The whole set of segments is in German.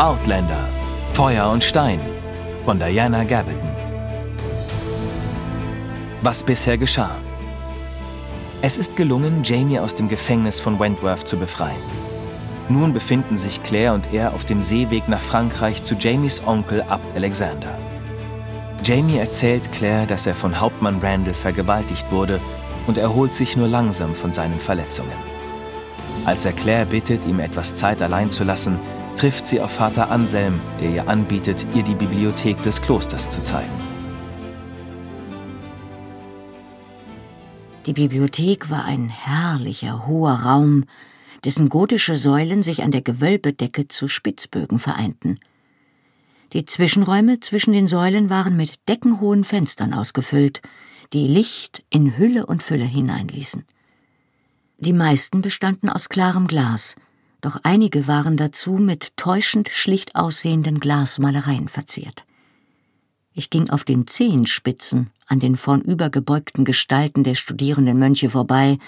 Outlander Feuer und Stein von Diana Gabaldon. Was bisher geschah. Es ist gelungen, Jamie aus dem Gefängnis von Wentworth zu befreien. Nun befinden sich Claire und er auf dem Seeweg nach Frankreich zu Jamies Onkel Ab Alexander. Jamie erzählt Claire, dass er von Hauptmann Randall vergewaltigt wurde und erholt sich nur langsam von seinen Verletzungen. Als er Claire bittet, ihm etwas Zeit allein zu lassen, trifft sie auf Vater Anselm, der ihr anbietet, ihr die Bibliothek des Klosters zu zeigen. Die Bibliothek war ein herrlicher, hoher Raum, dessen gotische Säulen sich an der Gewölbedecke zu Spitzbögen vereinten. Die Zwischenräume zwischen den Säulen waren mit deckenhohen Fenstern ausgefüllt, die Licht in Hülle und Fülle hineinließen. Die meisten bestanden aus klarem Glas, doch einige waren dazu mit täuschend schlicht aussehenden Glasmalereien verziert. Ich ging auf den Zehenspitzen an den vornübergebeugten Gestalten der studierenden Mönche vorbei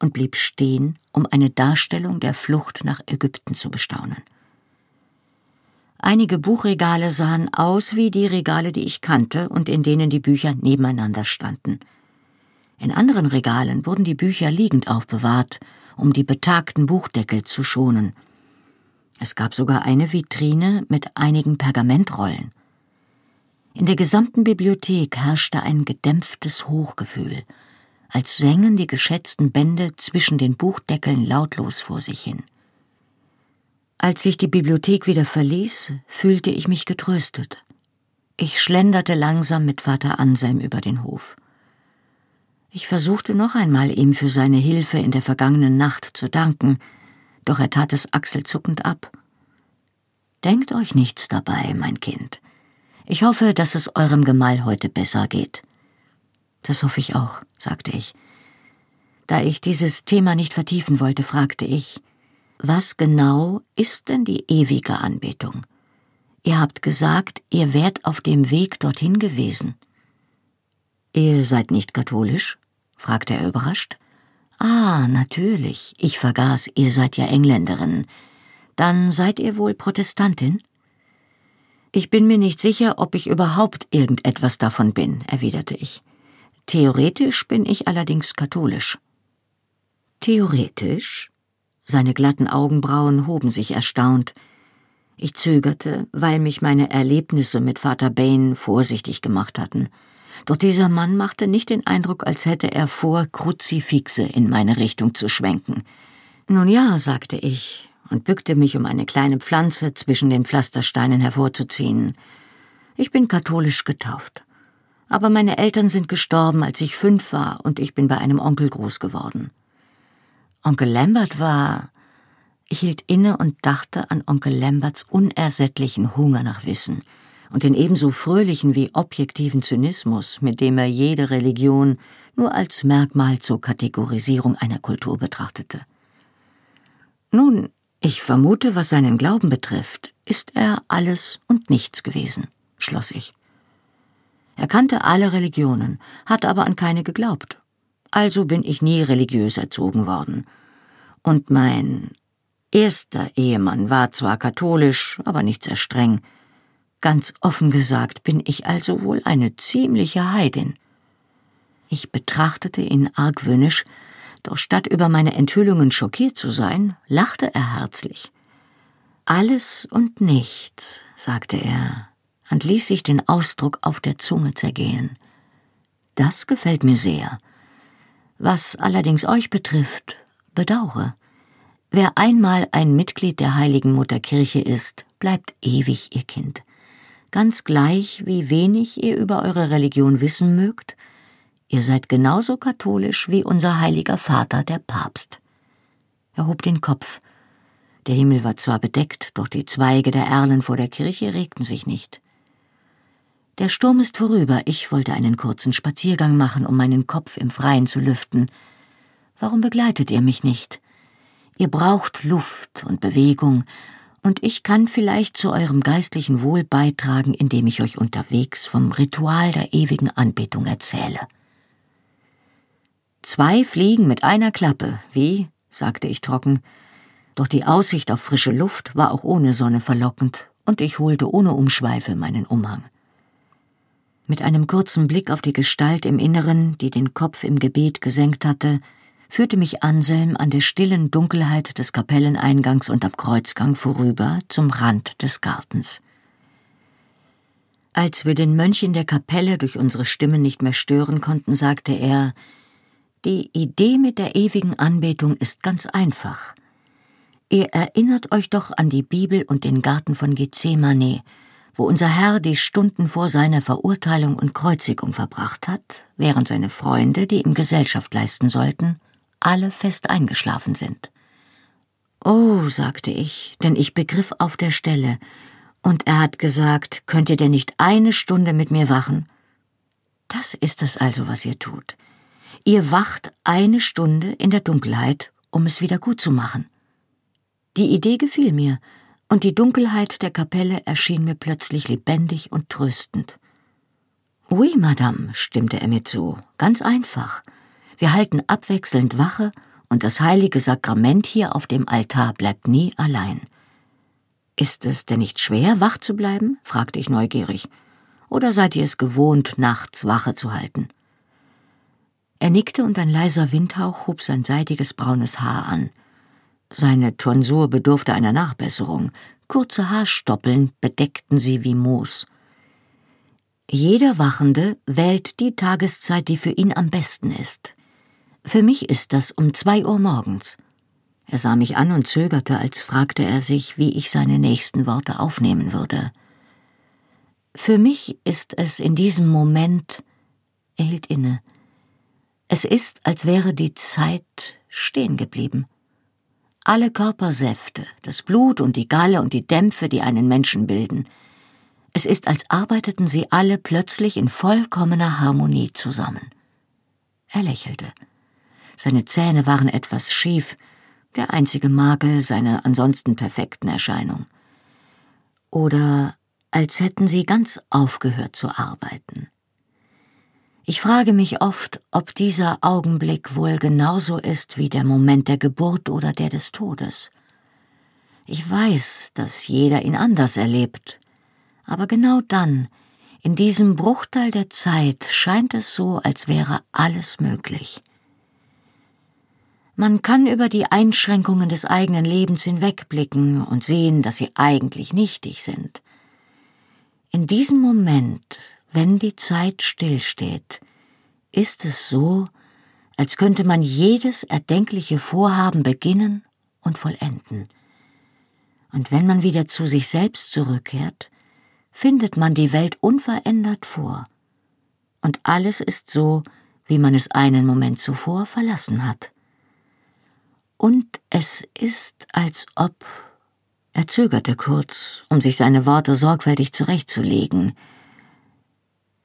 und blieb stehen, um eine Darstellung der Flucht nach Ägypten zu bestaunen. Einige Buchregale sahen aus wie die Regale, die ich kannte und in denen die Bücher nebeneinander standen. In anderen Regalen wurden die Bücher liegend aufbewahrt, um die betagten Buchdeckel zu schonen. Es gab sogar eine Vitrine mit einigen Pergamentrollen. In der gesamten Bibliothek herrschte ein gedämpftes Hochgefühl, als sängen die geschätzten Bände zwischen den Buchdeckeln lautlos vor sich hin. Als ich die Bibliothek wieder verließ, fühlte ich mich getröstet. Ich schlenderte langsam mit Vater Anselm über den Hof. Ich versuchte noch einmal ihm für seine Hilfe in der vergangenen Nacht zu danken, doch er tat es achselzuckend ab. Denkt euch nichts dabei, mein Kind. Ich hoffe, dass es eurem Gemahl heute besser geht. Das hoffe ich auch, sagte ich. Da ich dieses Thema nicht vertiefen wollte, fragte ich, was genau ist denn die ewige Anbetung? Ihr habt gesagt, ihr wärt auf dem Weg dorthin gewesen. Ihr seid nicht katholisch? fragte er überrascht. Ah, natürlich, ich vergaß, ihr seid ja Engländerin. Dann seid ihr wohl Protestantin? Ich bin mir nicht sicher, ob ich überhaupt irgendetwas davon bin, erwiderte ich. Theoretisch bin ich allerdings katholisch. Theoretisch? Seine glatten Augenbrauen hoben sich erstaunt. Ich zögerte, weil mich meine Erlebnisse mit Vater Bain vorsichtig gemacht hatten. Doch dieser Mann machte nicht den Eindruck, als hätte er vor, Kruzifixe in meine Richtung zu schwenken. Nun ja, sagte ich und bückte mich, um eine kleine Pflanze zwischen den Pflastersteinen hervorzuziehen. Ich bin katholisch getauft. Aber meine Eltern sind gestorben, als ich fünf war, und ich bin bei einem Onkel groß geworden. Onkel Lambert war. Ich hielt inne und dachte an Onkel Lamberts unersättlichen Hunger nach Wissen und den ebenso fröhlichen wie objektiven Zynismus, mit dem er jede Religion nur als Merkmal zur Kategorisierung einer Kultur betrachtete. Nun, ich vermute, was seinen Glauben betrifft, ist er alles und nichts gewesen, schloss ich. Er kannte alle Religionen, hat aber an keine geglaubt also bin ich nie religiös erzogen worden. Und mein erster Ehemann war zwar katholisch, aber nicht sehr streng. Ganz offen gesagt bin ich also wohl eine ziemliche Heidin. Ich betrachtete ihn argwöhnisch, doch statt über meine Enthüllungen schockiert zu sein, lachte er herzlich. Alles und nichts, sagte er und ließ sich den Ausdruck auf der Zunge zergehen. Das gefällt mir sehr. Was allerdings euch betrifft, bedaure. Wer einmal ein Mitglied der heiligen Mutterkirche ist, bleibt ewig ihr Kind. Ganz gleich, wie wenig ihr über eure Religion wissen mögt, ihr seid genauso katholisch wie unser heiliger Vater, der Papst. Er hob den Kopf. Der Himmel war zwar bedeckt, doch die Zweige der Erlen vor der Kirche regten sich nicht. Der Sturm ist vorüber, ich wollte einen kurzen Spaziergang machen, um meinen Kopf im Freien zu lüften. Warum begleitet ihr mich nicht? Ihr braucht Luft und Bewegung, und ich kann vielleicht zu eurem geistlichen Wohl beitragen, indem ich euch unterwegs vom Ritual der ewigen Anbetung erzähle. Zwei Fliegen mit einer Klappe. Wie? sagte ich trocken. Doch die Aussicht auf frische Luft war auch ohne Sonne verlockend, und ich holte ohne Umschweife meinen Umhang. Mit einem kurzen Blick auf die Gestalt im Inneren, die den Kopf im Gebet gesenkt hatte, führte mich Anselm an der stillen Dunkelheit des Kapelleneingangs und am Kreuzgang vorüber zum Rand des Gartens. Als wir den Mönch in der Kapelle durch unsere Stimmen nicht mehr stören konnten, sagte er Die Idee mit der ewigen Anbetung ist ganz einfach – Ihr erinnert euch doch an die Bibel und den Garten von Gethsemane, wo unser Herr die Stunden vor seiner Verurteilung und Kreuzigung verbracht hat, während seine Freunde, die ihm Gesellschaft leisten sollten, alle fest eingeschlafen sind. Oh, sagte ich, denn ich begriff auf der Stelle, und er hat gesagt, könnt ihr denn nicht eine Stunde mit mir wachen? Das ist es also, was ihr tut. Ihr wacht eine Stunde in der Dunkelheit, um es wieder gut zu machen. Die Idee gefiel mir, und die Dunkelheit der Kapelle erschien mir plötzlich lebendig und tröstend. Oui, Madame, stimmte er mir zu, ganz einfach. Wir halten abwechselnd Wache, und das heilige Sakrament hier auf dem Altar bleibt nie allein. Ist es denn nicht schwer, wach zu bleiben? fragte ich neugierig. Oder seid ihr es gewohnt, nachts Wache zu halten? Er nickte und ein leiser Windhauch hob sein seidiges braunes Haar an. Seine Tonsur bedurfte einer Nachbesserung. Kurze Haarstoppeln bedeckten sie wie Moos. Jeder Wachende wählt die Tageszeit, die für ihn am besten ist. Für mich ist das um zwei Uhr morgens. Er sah mich an und zögerte, als fragte er sich, wie ich seine nächsten Worte aufnehmen würde. Für mich ist es in diesem Moment. Er hielt inne. Es ist, als wäre die Zeit stehen geblieben. Alle Körpersäfte, das Blut und die Galle und die Dämpfe, die einen Menschen bilden. Es ist, als arbeiteten sie alle plötzlich in vollkommener Harmonie zusammen. Er lächelte. Seine Zähne waren etwas schief, der einzige Makel seiner ansonsten perfekten Erscheinung. Oder als hätten sie ganz aufgehört zu arbeiten. Ich frage mich oft, ob dieser Augenblick wohl genauso ist wie der Moment der Geburt oder der des Todes. Ich weiß, dass jeder ihn anders erlebt, aber genau dann, in diesem Bruchteil der Zeit, scheint es so, als wäre alles möglich. Man kann über die Einschränkungen des eigenen Lebens hinwegblicken und sehen, dass sie eigentlich nichtig sind. In diesem Moment wenn die Zeit stillsteht, ist es so, als könnte man jedes erdenkliche Vorhaben beginnen und vollenden. Und wenn man wieder zu sich selbst zurückkehrt, findet man die Welt unverändert vor. Und alles ist so, wie man es einen Moment zuvor verlassen hat. Und es ist, als ob. Er zögerte kurz, um sich seine Worte sorgfältig zurechtzulegen,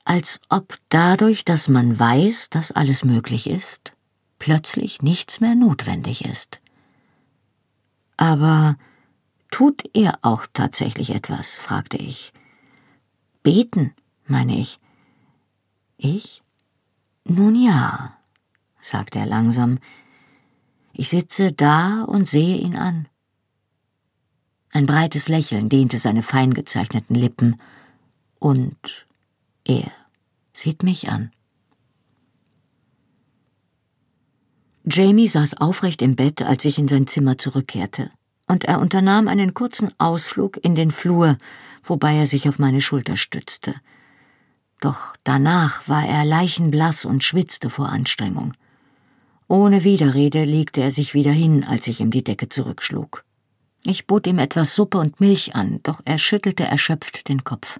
als ob dadurch, dass man weiß, dass alles möglich ist, plötzlich nichts mehr notwendig ist. Aber tut er auch tatsächlich etwas? fragte ich. Beten, meine ich. Ich? Nun ja, sagte er langsam. Ich sitze da und sehe ihn an. Ein breites Lächeln dehnte seine fein gezeichneten Lippen, und er sieht mich an. Jamie saß aufrecht im Bett, als ich in sein Zimmer zurückkehrte, und er unternahm einen kurzen Ausflug in den Flur, wobei er sich auf meine Schulter stützte. Doch danach war er leichenblass und schwitzte vor Anstrengung. Ohne Widerrede legte er sich wieder hin, als ich ihm die Decke zurückschlug. Ich bot ihm etwas Suppe und Milch an, doch er schüttelte erschöpft den Kopf.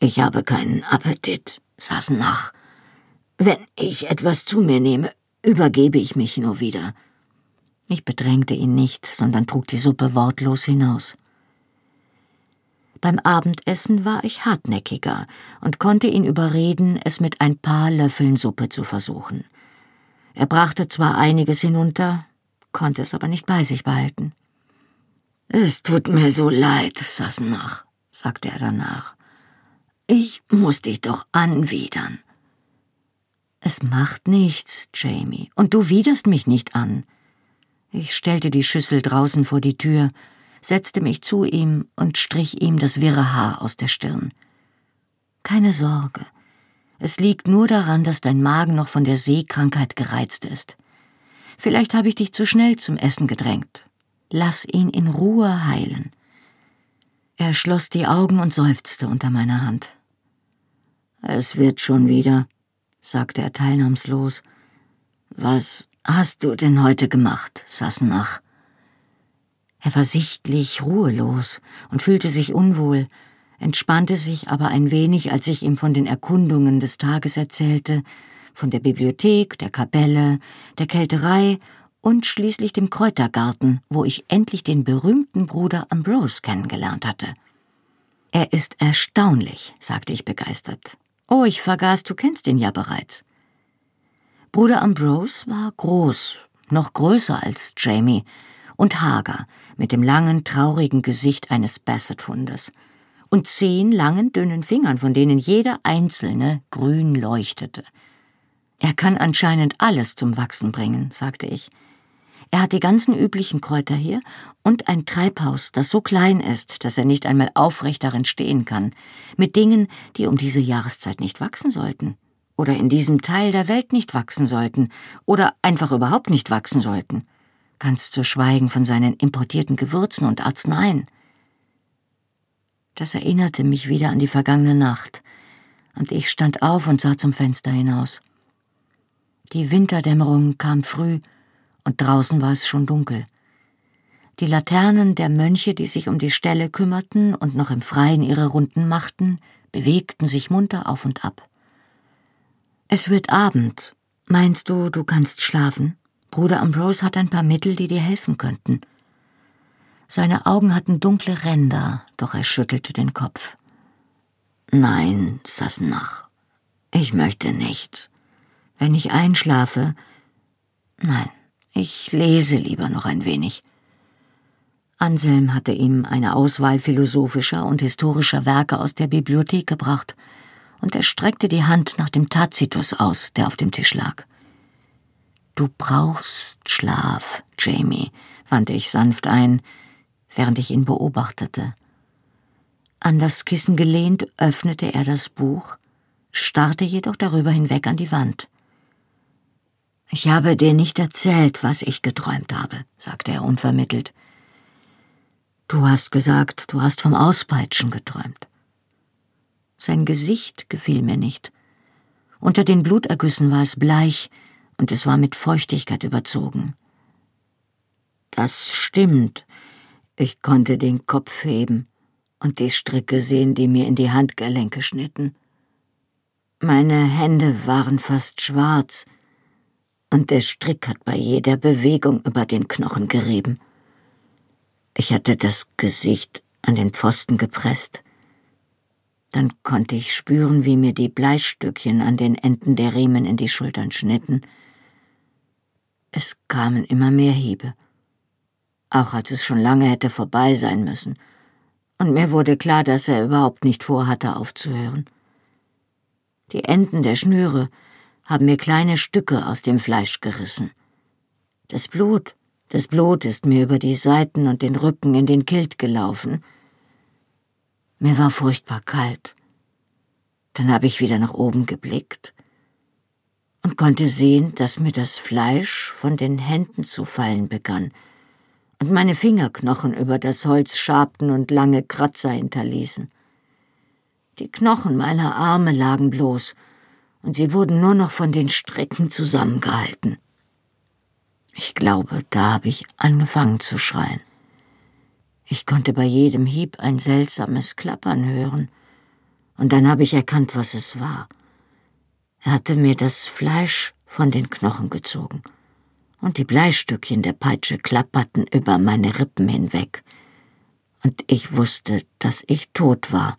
Ich habe keinen Appetit, saß nach. Wenn ich etwas zu mir nehme, übergebe ich mich nur wieder. Ich bedrängte ihn nicht, sondern trug die Suppe wortlos hinaus. Beim Abendessen war ich hartnäckiger und konnte ihn überreden, es mit ein paar Löffeln Suppe zu versuchen. Er brachte zwar einiges hinunter, konnte es aber nicht bei sich behalten. Es tut mir so leid, Sassenach, sagte er danach. Ich muss dich doch anwidern. Es macht nichts, Jamie, und du widerst mich nicht an. Ich stellte die Schüssel draußen vor die Tür, setzte mich zu ihm und strich ihm das wirre Haar aus der Stirn. Keine Sorge. Es liegt nur daran, dass dein Magen noch von der Seekrankheit gereizt ist. Vielleicht habe ich dich zu schnell zum Essen gedrängt. Lass ihn in Ruhe heilen. Er schloss die Augen und seufzte unter meiner Hand. Es wird schon wieder, sagte er teilnahmslos. Was hast du denn heute gemacht, Sassenach? Er war sichtlich ruhelos und fühlte sich unwohl, entspannte sich aber ein wenig, als ich ihm von den Erkundungen des Tages erzählte, von der Bibliothek, der Kapelle, der Kälterei und schließlich dem Kräutergarten, wo ich endlich den berühmten Bruder Ambrose kennengelernt hatte. Er ist erstaunlich, sagte ich begeistert. Oh, ich vergaß, du kennst ihn ja bereits. Bruder Ambrose war groß, noch größer als Jamie, und hager, mit dem langen, traurigen Gesicht eines Basset-Hundes und zehn langen, dünnen Fingern, von denen jeder einzelne grün leuchtete. Er kann anscheinend alles zum Wachsen bringen, sagte ich. Er hat die ganzen üblichen Kräuter hier und ein Treibhaus, das so klein ist, dass er nicht einmal aufrecht darin stehen kann, mit Dingen, die um diese Jahreszeit nicht wachsen sollten, oder in diesem Teil der Welt nicht wachsen sollten, oder einfach überhaupt nicht wachsen sollten, ganz zu schweigen von seinen importierten Gewürzen und Arzneien. Das erinnerte mich wieder an die vergangene Nacht, und ich stand auf und sah zum Fenster hinaus. Die Winterdämmerung kam früh, und draußen war es schon dunkel. Die Laternen der Mönche, die sich um die Ställe kümmerten und noch im Freien ihre Runden machten, bewegten sich munter auf und ab. Es wird Abend. Meinst du, du kannst schlafen? Bruder Ambrose hat ein paar Mittel, die dir helfen könnten. Seine Augen hatten dunkle Ränder, doch er schüttelte den Kopf. Nein, Sassenach, ich möchte nichts. Wenn ich einschlafe. Nein, ich lese lieber noch ein wenig. Anselm hatte ihm eine Auswahl philosophischer und historischer Werke aus der Bibliothek gebracht, und er streckte die Hand nach dem Tacitus aus, der auf dem Tisch lag. Du brauchst Schlaf, Jamie, wandte ich sanft ein, während ich ihn beobachtete. An das Kissen gelehnt öffnete er das Buch, starrte jedoch darüber hinweg an die Wand. Ich habe dir nicht erzählt, was ich geträumt habe, sagte er unvermittelt. Du hast gesagt, du hast vom Auspeitschen geträumt. Sein Gesicht gefiel mir nicht. Unter den Blutergüssen war es bleich und es war mit Feuchtigkeit überzogen. Das stimmt, ich konnte den Kopf heben und die Stricke sehen, die mir in die Handgelenke schnitten. Meine Hände waren fast schwarz, und der Strick hat bei jeder Bewegung über den Knochen gerieben. Ich hatte das Gesicht an den Pfosten gepresst. Dann konnte ich spüren, wie mir die Bleistückchen an den Enden der Riemen in die Schultern schnitten. Es kamen immer mehr Hiebe auch als es schon lange hätte vorbei sein müssen, und mir wurde klar, dass er überhaupt nicht vorhatte aufzuhören. Die Enden der Schnüre haben mir kleine Stücke aus dem Fleisch gerissen. Das Blut, das Blut ist mir über die Seiten und den Rücken in den Kilt gelaufen. Mir war furchtbar kalt. Dann habe ich wieder nach oben geblickt und konnte sehen, dass mir das Fleisch von den Händen zu fallen begann, und meine Fingerknochen über das Holz schabten und lange Kratzer hinterließen. Die Knochen meiner Arme lagen bloß, und sie wurden nur noch von den Stricken zusammengehalten. Ich glaube, da habe ich angefangen zu schreien. Ich konnte bei jedem Hieb ein seltsames Klappern hören, und dann habe ich erkannt, was es war. Er hatte mir das Fleisch von den Knochen gezogen und die Bleistückchen der Peitsche klapperten über meine Rippen hinweg, und ich wusste, dass ich tot war.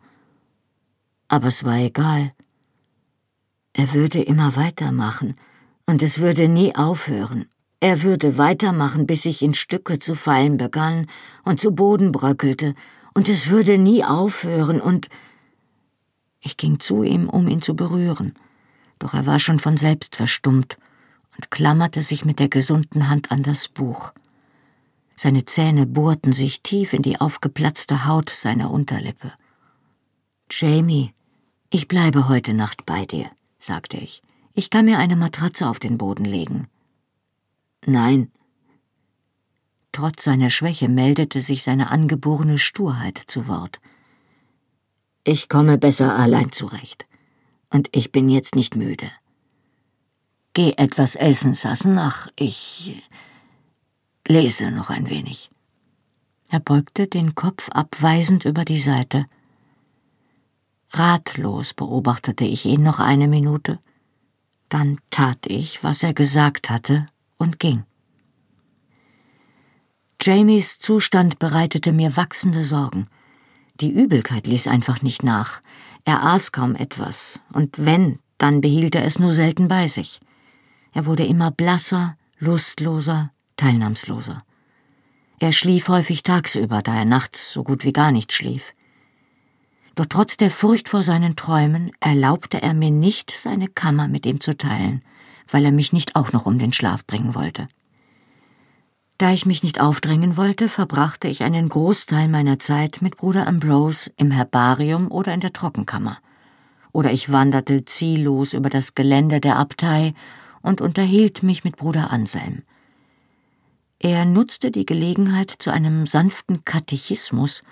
Aber es war egal. Er würde immer weitermachen, und es würde nie aufhören. Er würde weitermachen, bis ich in Stücke zu fallen begann und zu Boden bröckelte, und es würde nie aufhören, und ich ging zu ihm, um ihn zu berühren Doch er war schon von selbst verstummt und klammerte sich mit der gesunden Hand an das Buch. Seine Zähne bohrten sich tief in die aufgeplatzte Haut seiner Unterlippe. Jamie, ich bleibe heute Nacht bei dir, sagte ich. Ich kann mir eine Matratze auf den Boden legen. Nein. Trotz seiner Schwäche meldete sich seine angeborene Sturheit zu Wort. Ich komme besser allein zurecht. Und ich bin jetzt nicht müde. Geh etwas essen, Sassenach. Ich lese noch ein wenig. Er beugte den Kopf abweisend über die Seite. Ratlos beobachtete ich ihn noch eine Minute. Dann tat ich, was er gesagt hatte, und ging. Jamies Zustand bereitete mir wachsende Sorgen. Die Übelkeit ließ einfach nicht nach. Er aß kaum etwas, und wenn, dann behielt er es nur selten bei sich. Er wurde immer blasser, lustloser, teilnahmsloser. Er schlief häufig tagsüber, da er nachts so gut wie gar nicht schlief. Doch trotz der Furcht vor seinen Träumen erlaubte er mir nicht, seine Kammer mit ihm zu teilen, weil er mich nicht auch noch um den Schlaf bringen wollte. Da ich mich nicht aufdrängen wollte, verbrachte ich einen Großteil meiner Zeit mit Bruder Ambrose im Herbarium oder in der Trockenkammer. Oder ich wanderte ziellos über das Gelände der Abtei und unterhielt mich mit Bruder Anselm. Er nutzte die Gelegenheit zu einem sanften Katechismus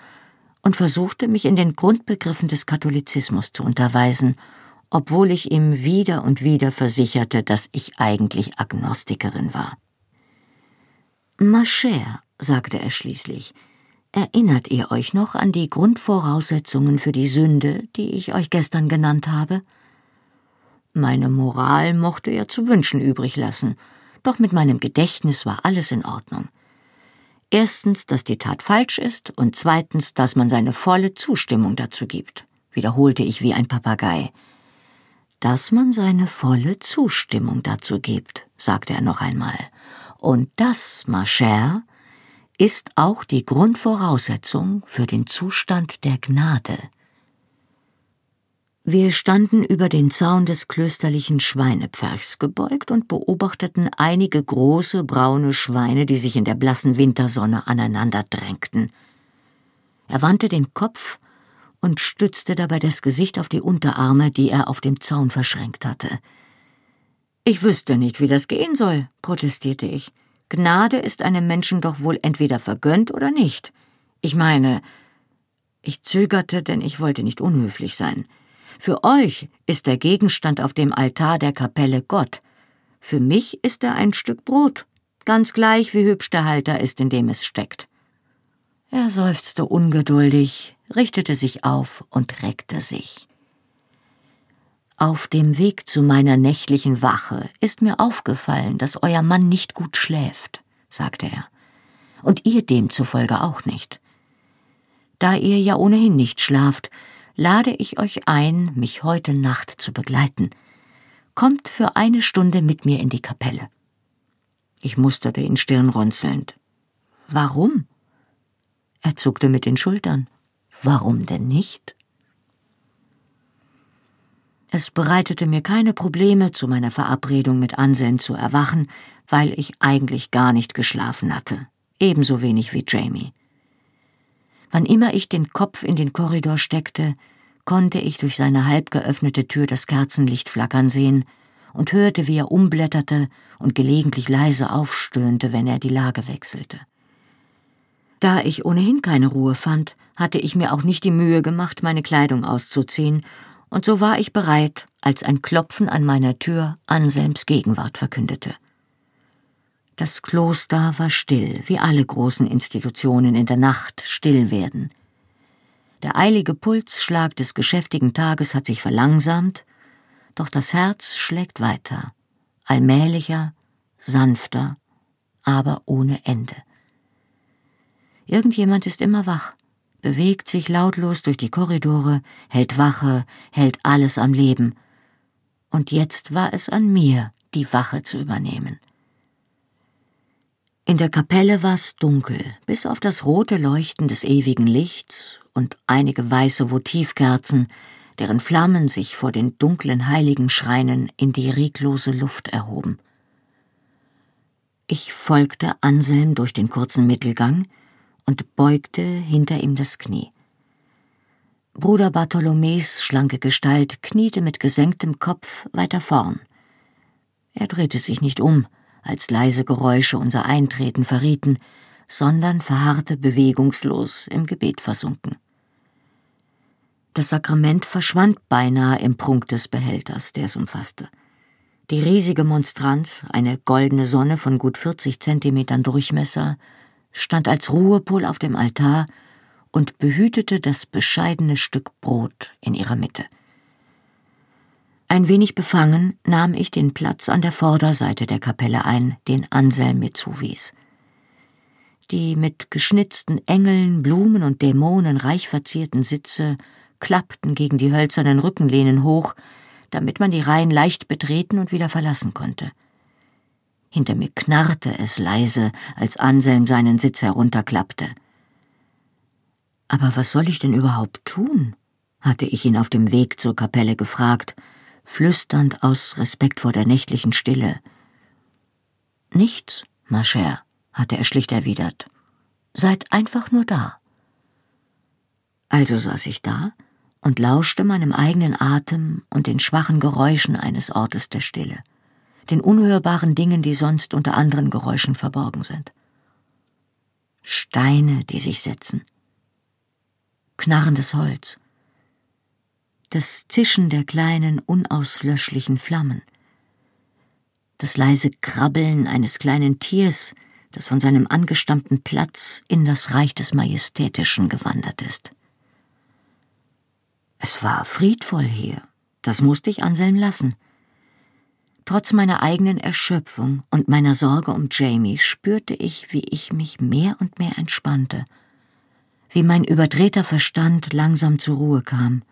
und versuchte mich in den Grundbegriffen des Katholizismus zu unterweisen, obwohl ich ihm wieder und wieder versicherte, dass ich eigentlich Agnostikerin war. Ma chère, sagte er schließlich, erinnert ihr euch noch an die Grundvoraussetzungen für die Sünde, die ich euch gestern genannt habe? Meine Moral mochte er zu wünschen übrig lassen, doch mit meinem Gedächtnis war alles in Ordnung. Erstens, dass die Tat falsch ist und zweitens, dass man seine volle Zustimmung dazu gibt, wiederholte ich wie ein Papagei. Dass man seine volle Zustimmung dazu gibt, sagte er noch einmal. Und das, ma chère, ist auch die Grundvoraussetzung für den Zustand der Gnade. Wir standen über den Zaun des klösterlichen Schweinepferchs gebeugt und beobachteten einige große braune Schweine, die sich in der blassen Wintersonne aneinander drängten. Er wandte den Kopf und stützte dabei das Gesicht auf die Unterarme, die er auf dem Zaun verschränkt hatte. Ich wüsste nicht, wie das gehen soll, protestierte ich. Gnade ist einem Menschen doch wohl entweder vergönnt oder nicht. Ich meine, ich zögerte, denn ich wollte nicht unhöflich sein. Für euch ist der Gegenstand auf dem Altar der Kapelle Gott. Für mich ist er ein Stück Brot, ganz gleich wie hübsch der Halter ist, in dem es steckt. Er seufzte ungeduldig, richtete sich auf und reckte sich. Auf dem Weg zu meiner nächtlichen Wache ist mir aufgefallen, dass euer Mann nicht gut schläft, sagte er, und ihr demzufolge auch nicht. Da ihr ja ohnehin nicht schlaft, lade ich euch ein, mich heute Nacht zu begleiten. Kommt für eine Stunde mit mir in die Kapelle. Ich musterte ihn stirnrunzelnd. Warum? Er zuckte mit den Schultern. Warum denn nicht? Es bereitete mir keine Probleme, zu meiner Verabredung mit Anselm zu erwachen, weil ich eigentlich gar nicht geschlafen hatte, ebenso wenig wie Jamie. Wann immer ich den Kopf in den Korridor steckte, konnte ich durch seine halb geöffnete Tür das Kerzenlicht flackern sehen und hörte, wie er umblätterte und gelegentlich leise aufstöhnte, wenn er die Lage wechselte. Da ich ohnehin keine Ruhe fand, hatte ich mir auch nicht die Mühe gemacht, meine Kleidung auszuziehen, und so war ich bereit, als ein Klopfen an meiner Tür Anselms Gegenwart verkündete. Das Kloster war still, wie alle großen Institutionen in der Nacht still werden. Der eilige Pulsschlag des geschäftigen Tages hat sich verlangsamt, doch das Herz schlägt weiter, allmählicher, sanfter, aber ohne Ende. Irgendjemand ist immer wach, bewegt sich lautlos durch die Korridore, hält Wache, hält alles am Leben. Und jetzt war es an mir, die Wache zu übernehmen. In der Kapelle war es dunkel, bis auf das rote Leuchten des ewigen Lichts und einige weiße Votivkerzen, deren Flammen sich vor den dunklen Heiligenschreinen in die reglose Luft erhoben. Ich folgte Anselm durch den kurzen Mittelgang und beugte hinter ihm das Knie. Bruder Bartholomäus schlanke Gestalt kniete mit gesenktem Kopf weiter vorn. Er drehte sich nicht um, als leise Geräusche unser Eintreten verrieten, sondern verharrte bewegungslos im Gebet versunken. Das Sakrament verschwand beinahe im Prunk des Behälters, der es umfasste. Die riesige Monstranz, eine goldene Sonne von gut 40 Zentimetern Durchmesser, stand als Ruhepol auf dem Altar und behütete das bescheidene Stück Brot in ihrer Mitte. Ein wenig befangen nahm ich den Platz an der Vorderseite der Kapelle ein, den Anselm mir zuwies. Die mit geschnitzten Engeln, Blumen und Dämonen reich verzierten Sitze klappten gegen die hölzernen Rückenlehnen hoch, damit man die Reihen leicht betreten und wieder verlassen konnte. Hinter mir knarrte es leise, als Anselm seinen Sitz herunterklappte. Aber was soll ich denn überhaupt tun? hatte ich ihn auf dem Weg zur Kapelle gefragt, flüsternd aus Respekt vor der nächtlichen Stille. Nichts, ma chère, hatte er schlicht erwidert. Seid einfach nur da. Also saß ich da und lauschte meinem eigenen Atem und den schwachen Geräuschen eines Ortes der Stille, den unhörbaren Dingen, die sonst unter anderen Geräuschen verborgen sind. Steine, die sich setzen, knarrendes Holz, das Zischen der kleinen, unauslöschlichen Flammen, das leise Krabbeln eines kleinen Tiers, das von seinem angestammten Platz in das Reich des Majestätischen gewandert ist. Es war friedvoll hier, das musste ich Anselm lassen. Trotz meiner eigenen Erschöpfung und meiner Sorge um Jamie spürte ich, wie ich mich mehr und mehr entspannte, wie mein überdrehter Verstand langsam zur Ruhe kam,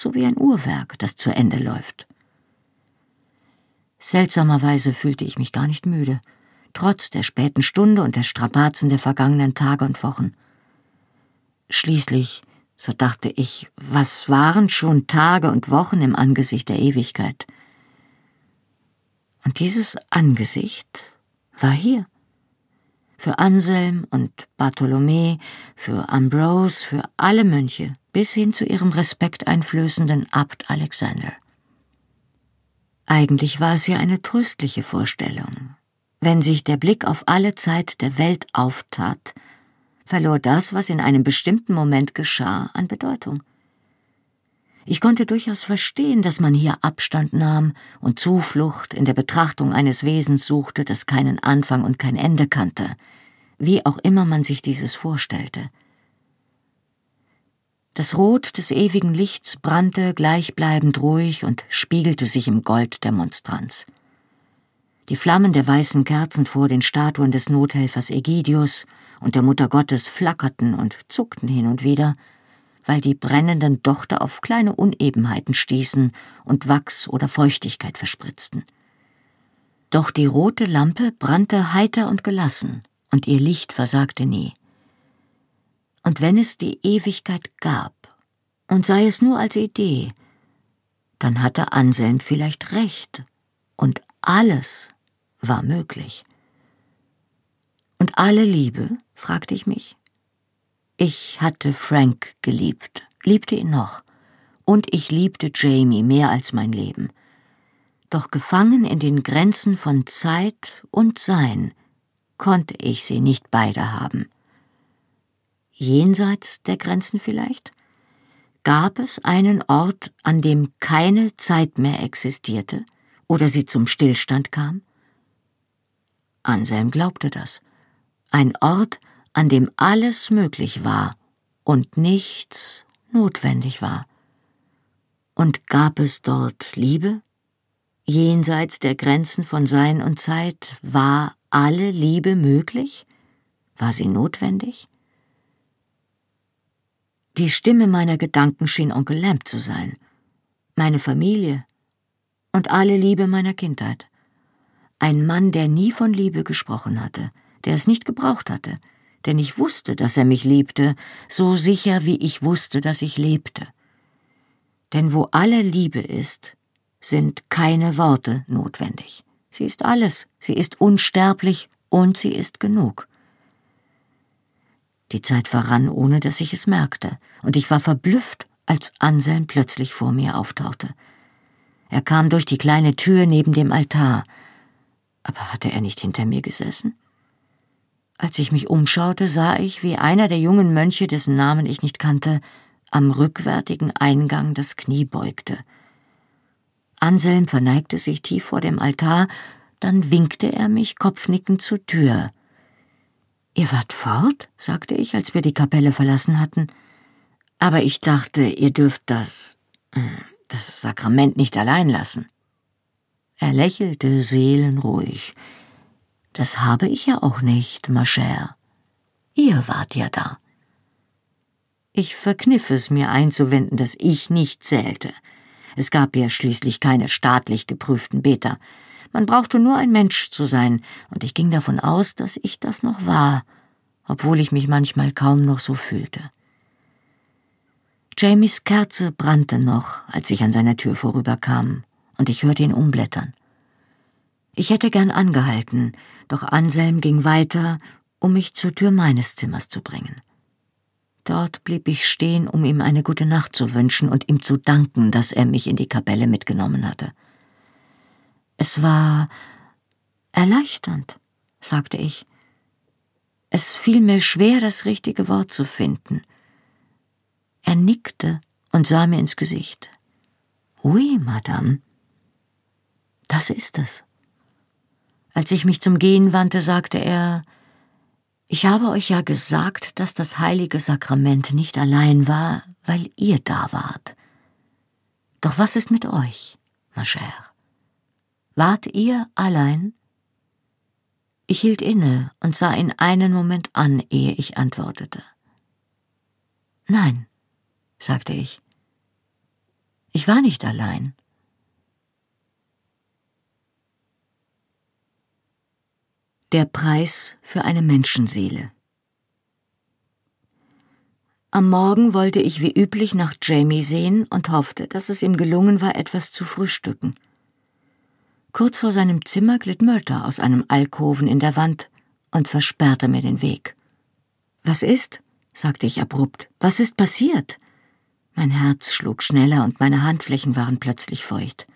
so wie ein Uhrwerk, das zu Ende läuft. Seltsamerweise fühlte ich mich gar nicht müde, trotz der späten Stunde und der Strapazen der vergangenen Tage und Wochen. Schließlich, so dachte ich, was waren schon Tage und Wochen im Angesicht der Ewigkeit? Und dieses Angesicht war hier für Anselm und Bartholomä, für Ambrose, für alle Mönche, bis hin zu ihrem respekteinflößenden Abt Alexander. Eigentlich war es ja eine tröstliche Vorstellung. Wenn sich der Blick auf alle Zeit der Welt auftat, verlor das, was in einem bestimmten Moment geschah, an Bedeutung. Ich konnte durchaus verstehen, dass man hier Abstand nahm und Zuflucht in der Betrachtung eines Wesens suchte, das keinen Anfang und kein Ende kannte, wie auch immer man sich dieses vorstellte. Das Rot des ewigen Lichts brannte gleichbleibend ruhig und spiegelte sich im Gold der Monstranz. Die Flammen der weißen Kerzen vor den Statuen des Nothelfers Ägidius und der Mutter Gottes flackerten und zuckten hin und wieder, weil die brennenden Dochter auf kleine Unebenheiten stießen und Wachs oder Feuchtigkeit verspritzten. Doch die rote Lampe brannte heiter und gelassen, und ihr Licht versagte nie. Und wenn es die Ewigkeit gab, und sei es nur als Idee, dann hatte Anselm vielleicht recht, und alles war möglich. Und alle Liebe, fragte ich mich. Ich hatte Frank geliebt, liebte ihn noch, und ich liebte Jamie mehr als mein Leben. Doch gefangen in den Grenzen von Zeit und Sein konnte ich sie nicht beide haben. Jenseits der Grenzen vielleicht? Gab es einen Ort, an dem keine Zeit mehr existierte oder sie zum Stillstand kam? Anselm glaubte das. Ein Ort, an dem alles möglich war und nichts notwendig war. Und gab es dort Liebe? Jenseits der Grenzen von Sein und Zeit war alle Liebe möglich? War sie notwendig? Die Stimme meiner Gedanken schien Onkel Lamb zu sein, meine Familie und alle Liebe meiner Kindheit. Ein Mann, der nie von Liebe gesprochen hatte, der es nicht gebraucht hatte, denn ich wusste, dass er mich liebte, so sicher wie ich wusste, dass ich lebte. Denn wo alle Liebe ist, sind keine Worte notwendig. Sie ist alles, sie ist unsterblich und sie ist genug. Die Zeit verrann, ohne dass ich es merkte, und ich war verblüfft, als Anselm plötzlich vor mir auftauchte. Er kam durch die kleine Tür neben dem Altar. Aber hatte er nicht hinter mir gesessen? Als ich mich umschaute, sah ich, wie einer der jungen Mönche, dessen Namen ich nicht kannte, am rückwärtigen Eingang das Knie beugte. Anselm verneigte sich tief vor dem Altar, dann winkte er mich kopfnickend zur Tür. Ihr wart fort? sagte ich, als wir die Kapelle verlassen hatten. Aber ich dachte, ihr dürft das. Hm, das Sakrament nicht allein lassen. Er lächelte seelenruhig. Das habe ich ja auch nicht, ma chère. Ihr wart ja da. Ich verkniff es mir einzuwenden, dass ich nicht zählte. Es gab ja schließlich keine staatlich geprüften Beter. Man brauchte nur ein Mensch zu sein, und ich ging davon aus, dass ich das noch war, obwohl ich mich manchmal kaum noch so fühlte. Jamies Kerze brannte noch, als ich an seiner Tür vorüberkam, und ich hörte ihn umblättern. Ich hätte gern angehalten, doch Anselm ging weiter, um mich zur Tür meines Zimmers zu bringen. Dort blieb ich stehen, um ihm eine gute Nacht zu wünschen und ihm zu danken, dass er mich in die Kapelle mitgenommen hatte. Es war erleichternd, sagte ich. Es fiel mir schwer, das richtige Wort zu finden. Er nickte und sah mir ins Gesicht. Oui, Madame. Das ist es. Als ich mich zum Gehen wandte, sagte er Ich habe euch ja gesagt, dass das heilige Sakrament nicht allein war, weil ihr da wart. Doch was ist mit euch, ma chère? Wart ihr allein? Ich hielt inne und sah ihn einen Moment an, ehe ich antwortete. Nein, sagte ich. Ich war nicht allein. Der Preis für eine Menschenseele. Am Morgen wollte ich wie üblich nach Jamie sehen und hoffte, dass es ihm gelungen war, etwas zu frühstücken. Kurz vor seinem Zimmer glitt Mörter aus einem Alkoven in der Wand und versperrte mir den Weg. Was ist? sagte ich abrupt. Was ist passiert? Mein Herz schlug schneller und meine Handflächen waren plötzlich feucht.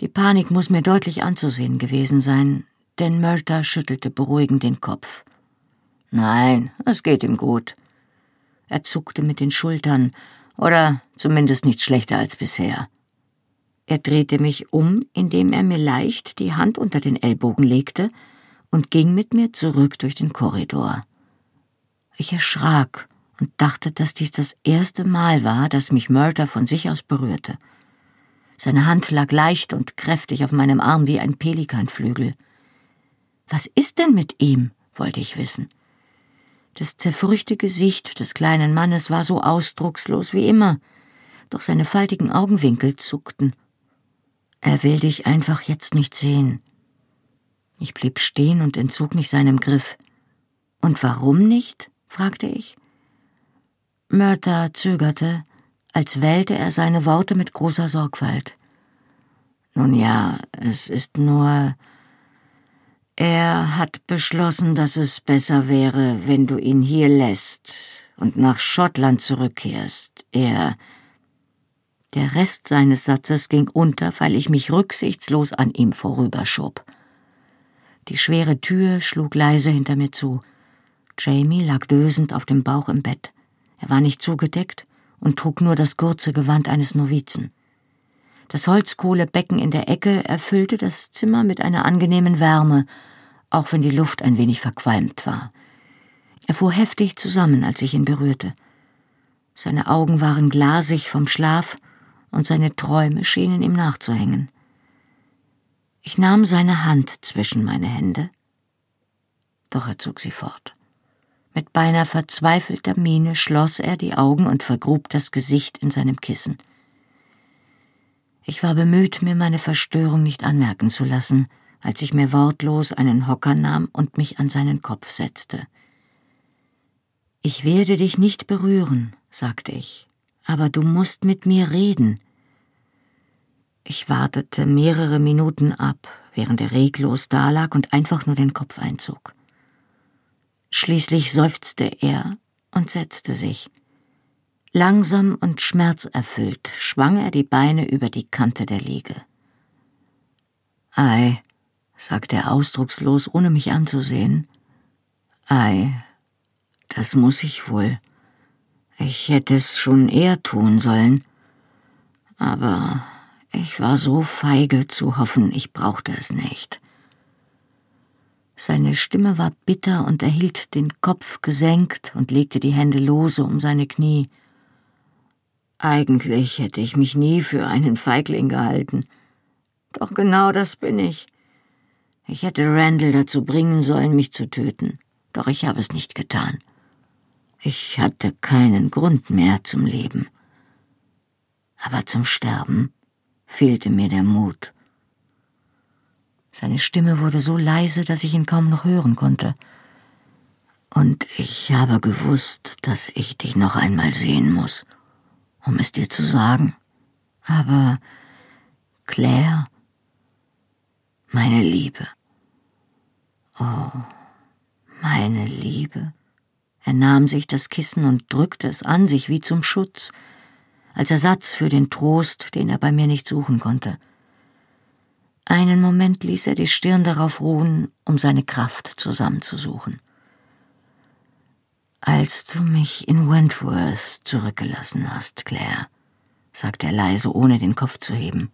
Die Panik muss mir deutlich anzusehen gewesen sein, denn Mölter schüttelte beruhigend den Kopf. Nein, es geht ihm gut. Er zuckte mit den Schultern, oder zumindest nicht schlechter als bisher. Er drehte mich um, indem er mir leicht die Hand unter den Ellbogen legte und ging mit mir zurück durch den Korridor. Ich erschrak und dachte, dass dies das erste Mal war, dass mich Murder von sich aus berührte. Seine Hand lag leicht und kräftig auf meinem Arm wie ein Pelikanflügel. Was ist denn mit ihm? wollte ich wissen. Das zerfurchte Gesicht des kleinen Mannes war so ausdruckslos wie immer, doch seine faltigen Augenwinkel zuckten. Er will dich einfach jetzt nicht sehen. Ich blieb stehen und entzog mich seinem Griff. Und warum nicht? fragte ich. Mörter zögerte, als wählte er seine Worte mit großer Sorgfalt. Nun ja, es ist nur, er hat beschlossen, dass es besser wäre, wenn du ihn hier lässt und nach Schottland zurückkehrst. Er. Der Rest seines Satzes ging unter, weil ich mich rücksichtslos an ihm vorüberschob. Die schwere Tür schlug leise hinter mir zu. Jamie lag dösend auf dem Bauch im Bett. Er war nicht zugedeckt und trug nur das kurze Gewand eines Novizen. Das Holzkohlebecken in der Ecke erfüllte das Zimmer mit einer angenehmen Wärme, auch wenn die Luft ein wenig verqualmt war. Er fuhr heftig zusammen, als ich ihn berührte. Seine Augen waren glasig vom Schlaf und seine Träume schienen ihm nachzuhängen. Ich nahm seine Hand zwischen meine Hände, doch er zog sie fort. Mit beinahe verzweifelter Miene schloss er die Augen und vergrub das Gesicht in seinem Kissen. Ich war bemüht, mir meine Verstörung nicht anmerken zu lassen, als ich mir wortlos einen Hocker nahm und mich an seinen Kopf setzte. Ich werde dich nicht berühren, sagte ich, Aber du musst mit mir reden. Ich wartete mehrere Minuten ab, während er reglos dalag und einfach nur den Kopf einzog. Schließlich seufzte er und setzte sich. Langsam und schmerzerfüllt schwang er die Beine über die Kante der Liege. Ei, sagte er ausdruckslos, ohne mich anzusehen. Ei, das muss ich wohl. Ich hätte es schon eher tun sollen. Aber ich war so feige zu hoffen, ich brauchte es nicht. Seine Stimme war bitter und er hielt den Kopf gesenkt und legte die Hände lose um seine Knie. Eigentlich hätte ich mich nie für einen Feigling gehalten. Doch genau das bin ich. Ich hätte Randall dazu bringen sollen, mich zu töten, doch ich habe es nicht getan. Ich hatte keinen Grund mehr zum Leben. Aber zum Sterben fehlte mir der Mut. Seine Stimme wurde so leise, dass ich ihn kaum noch hören konnte. Und ich habe gewusst, dass ich dich noch einmal sehen muss um es dir zu sagen. Aber Claire, meine Liebe. Oh, meine Liebe. Er nahm sich das Kissen und drückte es an sich wie zum Schutz, als Ersatz für den Trost, den er bei mir nicht suchen konnte. Einen Moment ließ er die Stirn darauf ruhen, um seine Kraft zusammenzusuchen. Als du mich in Wentworth zurückgelassen hast, Claire, sagte er leise, ohne den Kopf zu heben,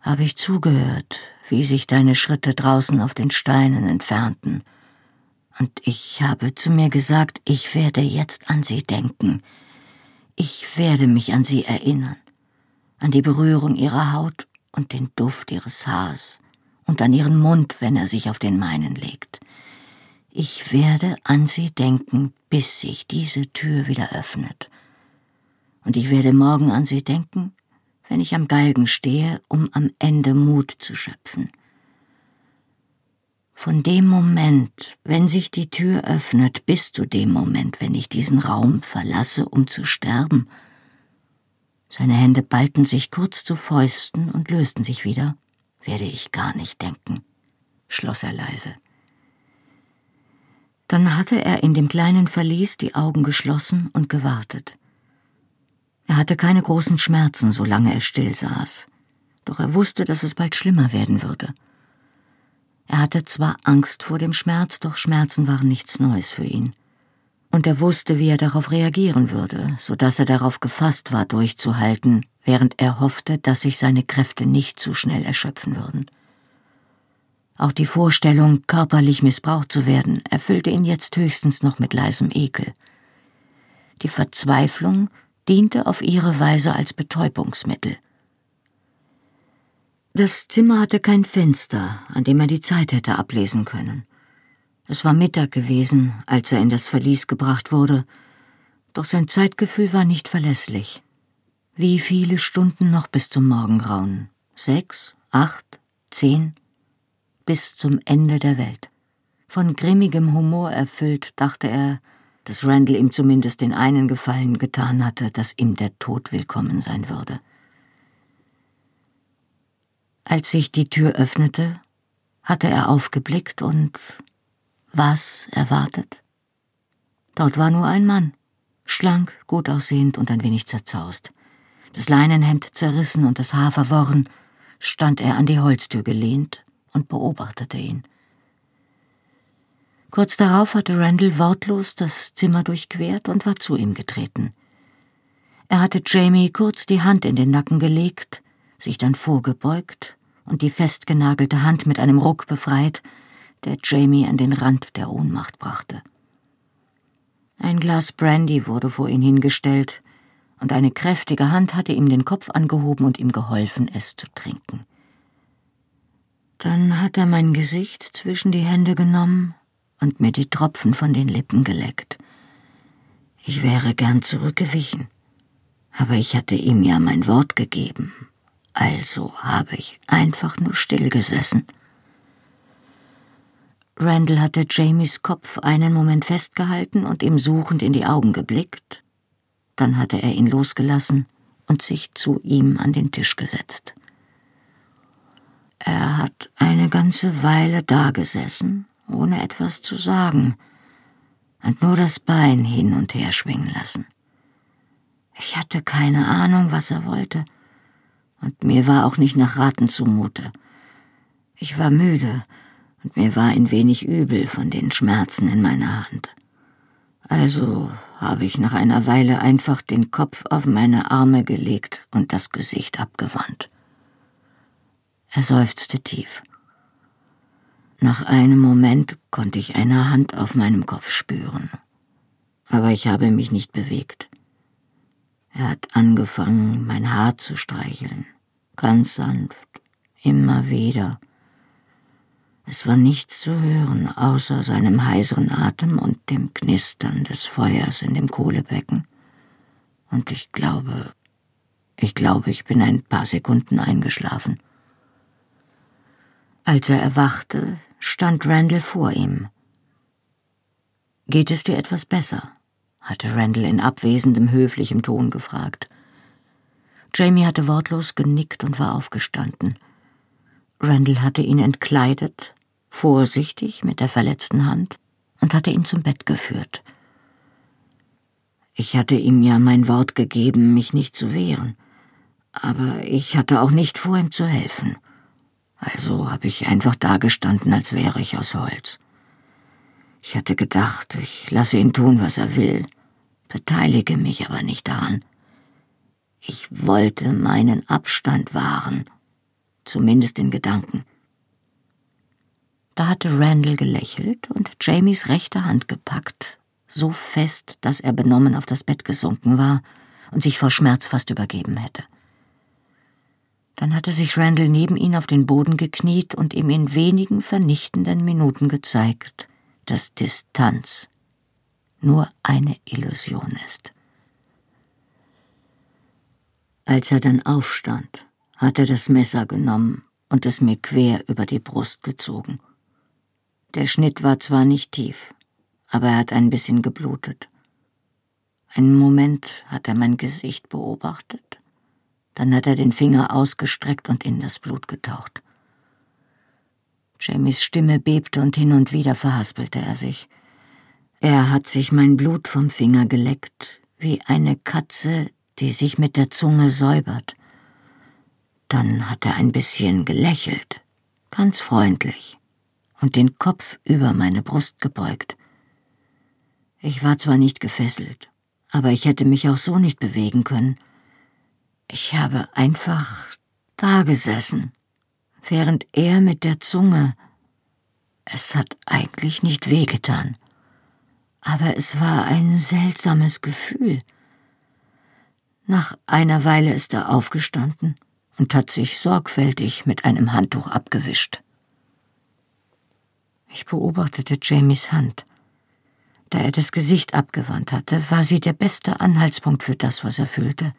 habe ich zugehört, wie sich deine Schritte draußen auf den Steinen entfernten, und ich habe zu mir gesagt, ich werde jetzt an sie denken, ich werde mich an sie erinnern, an die Berührung ihrer Haut und den Duft ihres Haars und an ihren Mund, wenn er sich auf den meinen legt. Ich werde an sie denken, bis sich diese Tür wieder öffnet. Und ich werde morgen an sie denken, wenn ich am Galgen stehe, um am Ende Mut zu schöpfen. Von dem Moment, wenn sich die Tür öffnet, bis zu dem Moment, wenn ich diesen Raum verlasse, um zu sterben. Seine Hände ballten sich kurz zu Fäusten und lösten sich wieder, werde ich gar nicht denken, schloss er leise. Dann hatte er in dem kleinen Verlies die Augen geschlossen und gewartet. Er hatte keine großen Schmerzen, solange er still saß, doch er wusste, dass es bald schlimmer werden würde. Er hatte zwar Angst vor dem Schmerz, doch Schmerzen waren nichts Neues für ihn. Und er wusste, wie er darauf reagieren würde, so dass er darauf gefasst war, durchzuhalten, während er hoffte, dass sich seine Kräfte nicht zu schnell erschöpfen würden. Auch die Vorstellung, körperlich missbraucht zu werden, erfüllte ihn jetzt höchstens noch mit leisem Ekel. Die Verzweiflung diente auf ihre Weise als Betäubungsmittel. Das Zimmer hatte kein Fenster, an dem er die Zeit hätte ablesen können. Es war Mittag gewesen, als er in das Verlies gebracht wurde, doch sein Zeitgefühl war nicht verlässlich. Wie viele Stunden noch bis zum Morgengrauen? Sechs? Acht? Zehn? bis zum Ende der Welt. Von grimmigem Humor erfüllt, dachte er, dass Randall ihm zumindest den einen Gefallen getan hatte, dass ihm der Tod willkommen sein würde. Als sich die Tür öffnete, hatte er aufgeblickt und was erwartet? Dort war nur ein Mann, schlank, gut aussehend und ein wenig zerzaust. Das Leinenhemd zerrissen und das Haar verworren, stand er an die Holztür gelehnt und beobachtete ihn. Kurz darauf hatte Randall wortlos das Zimmer durchquert und war zu ihm getreten. Er hatte Jamie kurz die Hand in den Nacken gelegt, sich dann vorgebeugt und die festgenagelte Hand mit einem Ruck befreit, der Jamie an den Rand der Ohnmacht brachte. Ein Glas Brandy wurde vor ihn hingestellt, und eine kräftige Hand hatte ihm den Kopf angehoben und ihm geholfen, es zu trinken. Dann hat er mein Gesicht zwischen die Hände genommen und mir die Tropfen von den Lippen geleckt. Ich wäre gern zurückgewichen, aber ich hatte ihm ja mein Wort gegeben, also habe ich einfach nur still gesessen. Randall hatte Jamies Kopf einen Moment festgehalten und ihm suchend in die Augen geblickt. Dann hatte er ihn losgelassen und sich zu ihm an den Tisch gesetzt. Er hat eine ganze Weile dagesessen, ohne etwas zu sagen, und nur das Bein hin und her schwingen lassen. Ich hatte keine Ahnung, was er wollte, und mir war auch nicht nach Raten zumute. Ich war müde, und mir war ein wenig übel von den Schmerzen in meiner Hand. Also habe ich nach einer Weile einfach den Kopf auf meine Arme gelegt und das Gesicht abgewandt. Er seufzte tief. Nach einem Moment konnte ich eine Hand auf meinem Kopf spüren, aber ich habe mich nicht bewegt. Er hat angefangen, mein Haar zu streicheln, ganz sanft, immer wieder. Es war nichts zu hören, außer seinem heiseren Atem und dem Knistern des Feuers in dem Kohlebecken. Und ich glaube, ich glaube, ich bin ein paar Sekunden eingeschlafen. Als er erwachte, stand Randall vor ihm. Geht es dir etwas besser? Hatte Randall in abwesendem, höflichem Ton gefragt. Jamie hatte wortlos genickt und war aufgestanden. Randall hatte ihn entkleidet, vorsichtig mit der verletzten Hand, und hatte ihn zum Bett geführt. Ich hatte ihm ja mein Wort gegeben, mich nicht zu wehren, aber ich hatte auch nicht vor, ihm zu helfen. Also habe ich einfach dagestanden, als wäre ich aus Holz. Ich hatte gedacht, ich lasse ihn tun, was er will, beteilige mich aber nicht daran. Ich wollte meinen Abstand wahren, zumindest in Gedanken. Da hatte Randall gelächelt und Jamies rechte Hand gepackt, so fest, dass er benommen auf das Bett gesunken war und sich vor Schmerz fast übergeben hätte. Dann hatte sich Randall neben ihn auf den Boden gekniet und ihm in wenigen vernichtenden Minuten gezeigt, dass Distanz nur eine Illusion ist. Als er dann aufstand, hat er das Messer genommen und es mir quer über die Brust gezogen. Der Schnitt war zwar nicht tief, aber er hat ein bisschen geblutet. Einen Moment hat er mein Gesicht beobachtet dann hat er den Finger ausgestreckt und in das Blut getaucht. Jamies Stimme bebte und hin und wieder verhaspelte er sich. Er hat sich mein Blut vom Finger geleckt, wie eine Katze, die sich mit der Zunge säubert. Dann hat er ein bisschen gelächelt, ganz freundlich, und den Kopf über meine Brust gebeugt. Ich war zwar nicht gefesselt, aber ich hätte mich auch so nicht bewegen können. Ich habe einfach dagesessen, während er mit der Zunge. Es hat eigentlich nicht wehgetan, aber es war ein seltsames Gefühl. Nach einer Weile ist er aufgestanden und hat sich sorgfältig mit einem Handtuch abgewischt. Ich beobachtete Jamies Hand. Da er das Gesicht abgewandt hatte, war sie der beste Anhaltspunkt für das, was er fühlte.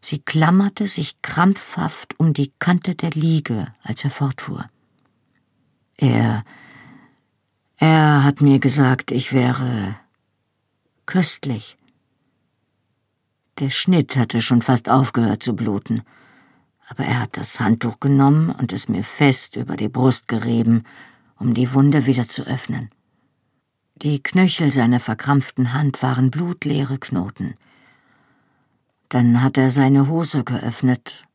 Sie klammerte sich krampfhaft um die Kante der Liege, als er fortfuhr. Er. Er hat mir gesagt, ich wäre köstlich. Der Schnitt hatte schon fast aufgehört zu bluten, aber er hat das Handtuch genommen und es mir fest über die Brust gerieben, um die Wunde wieder zu öffnen. Die Knöchel seiner verkrampften Hand waren blutleere Knoten. Dann hat er seine Hose geöffnet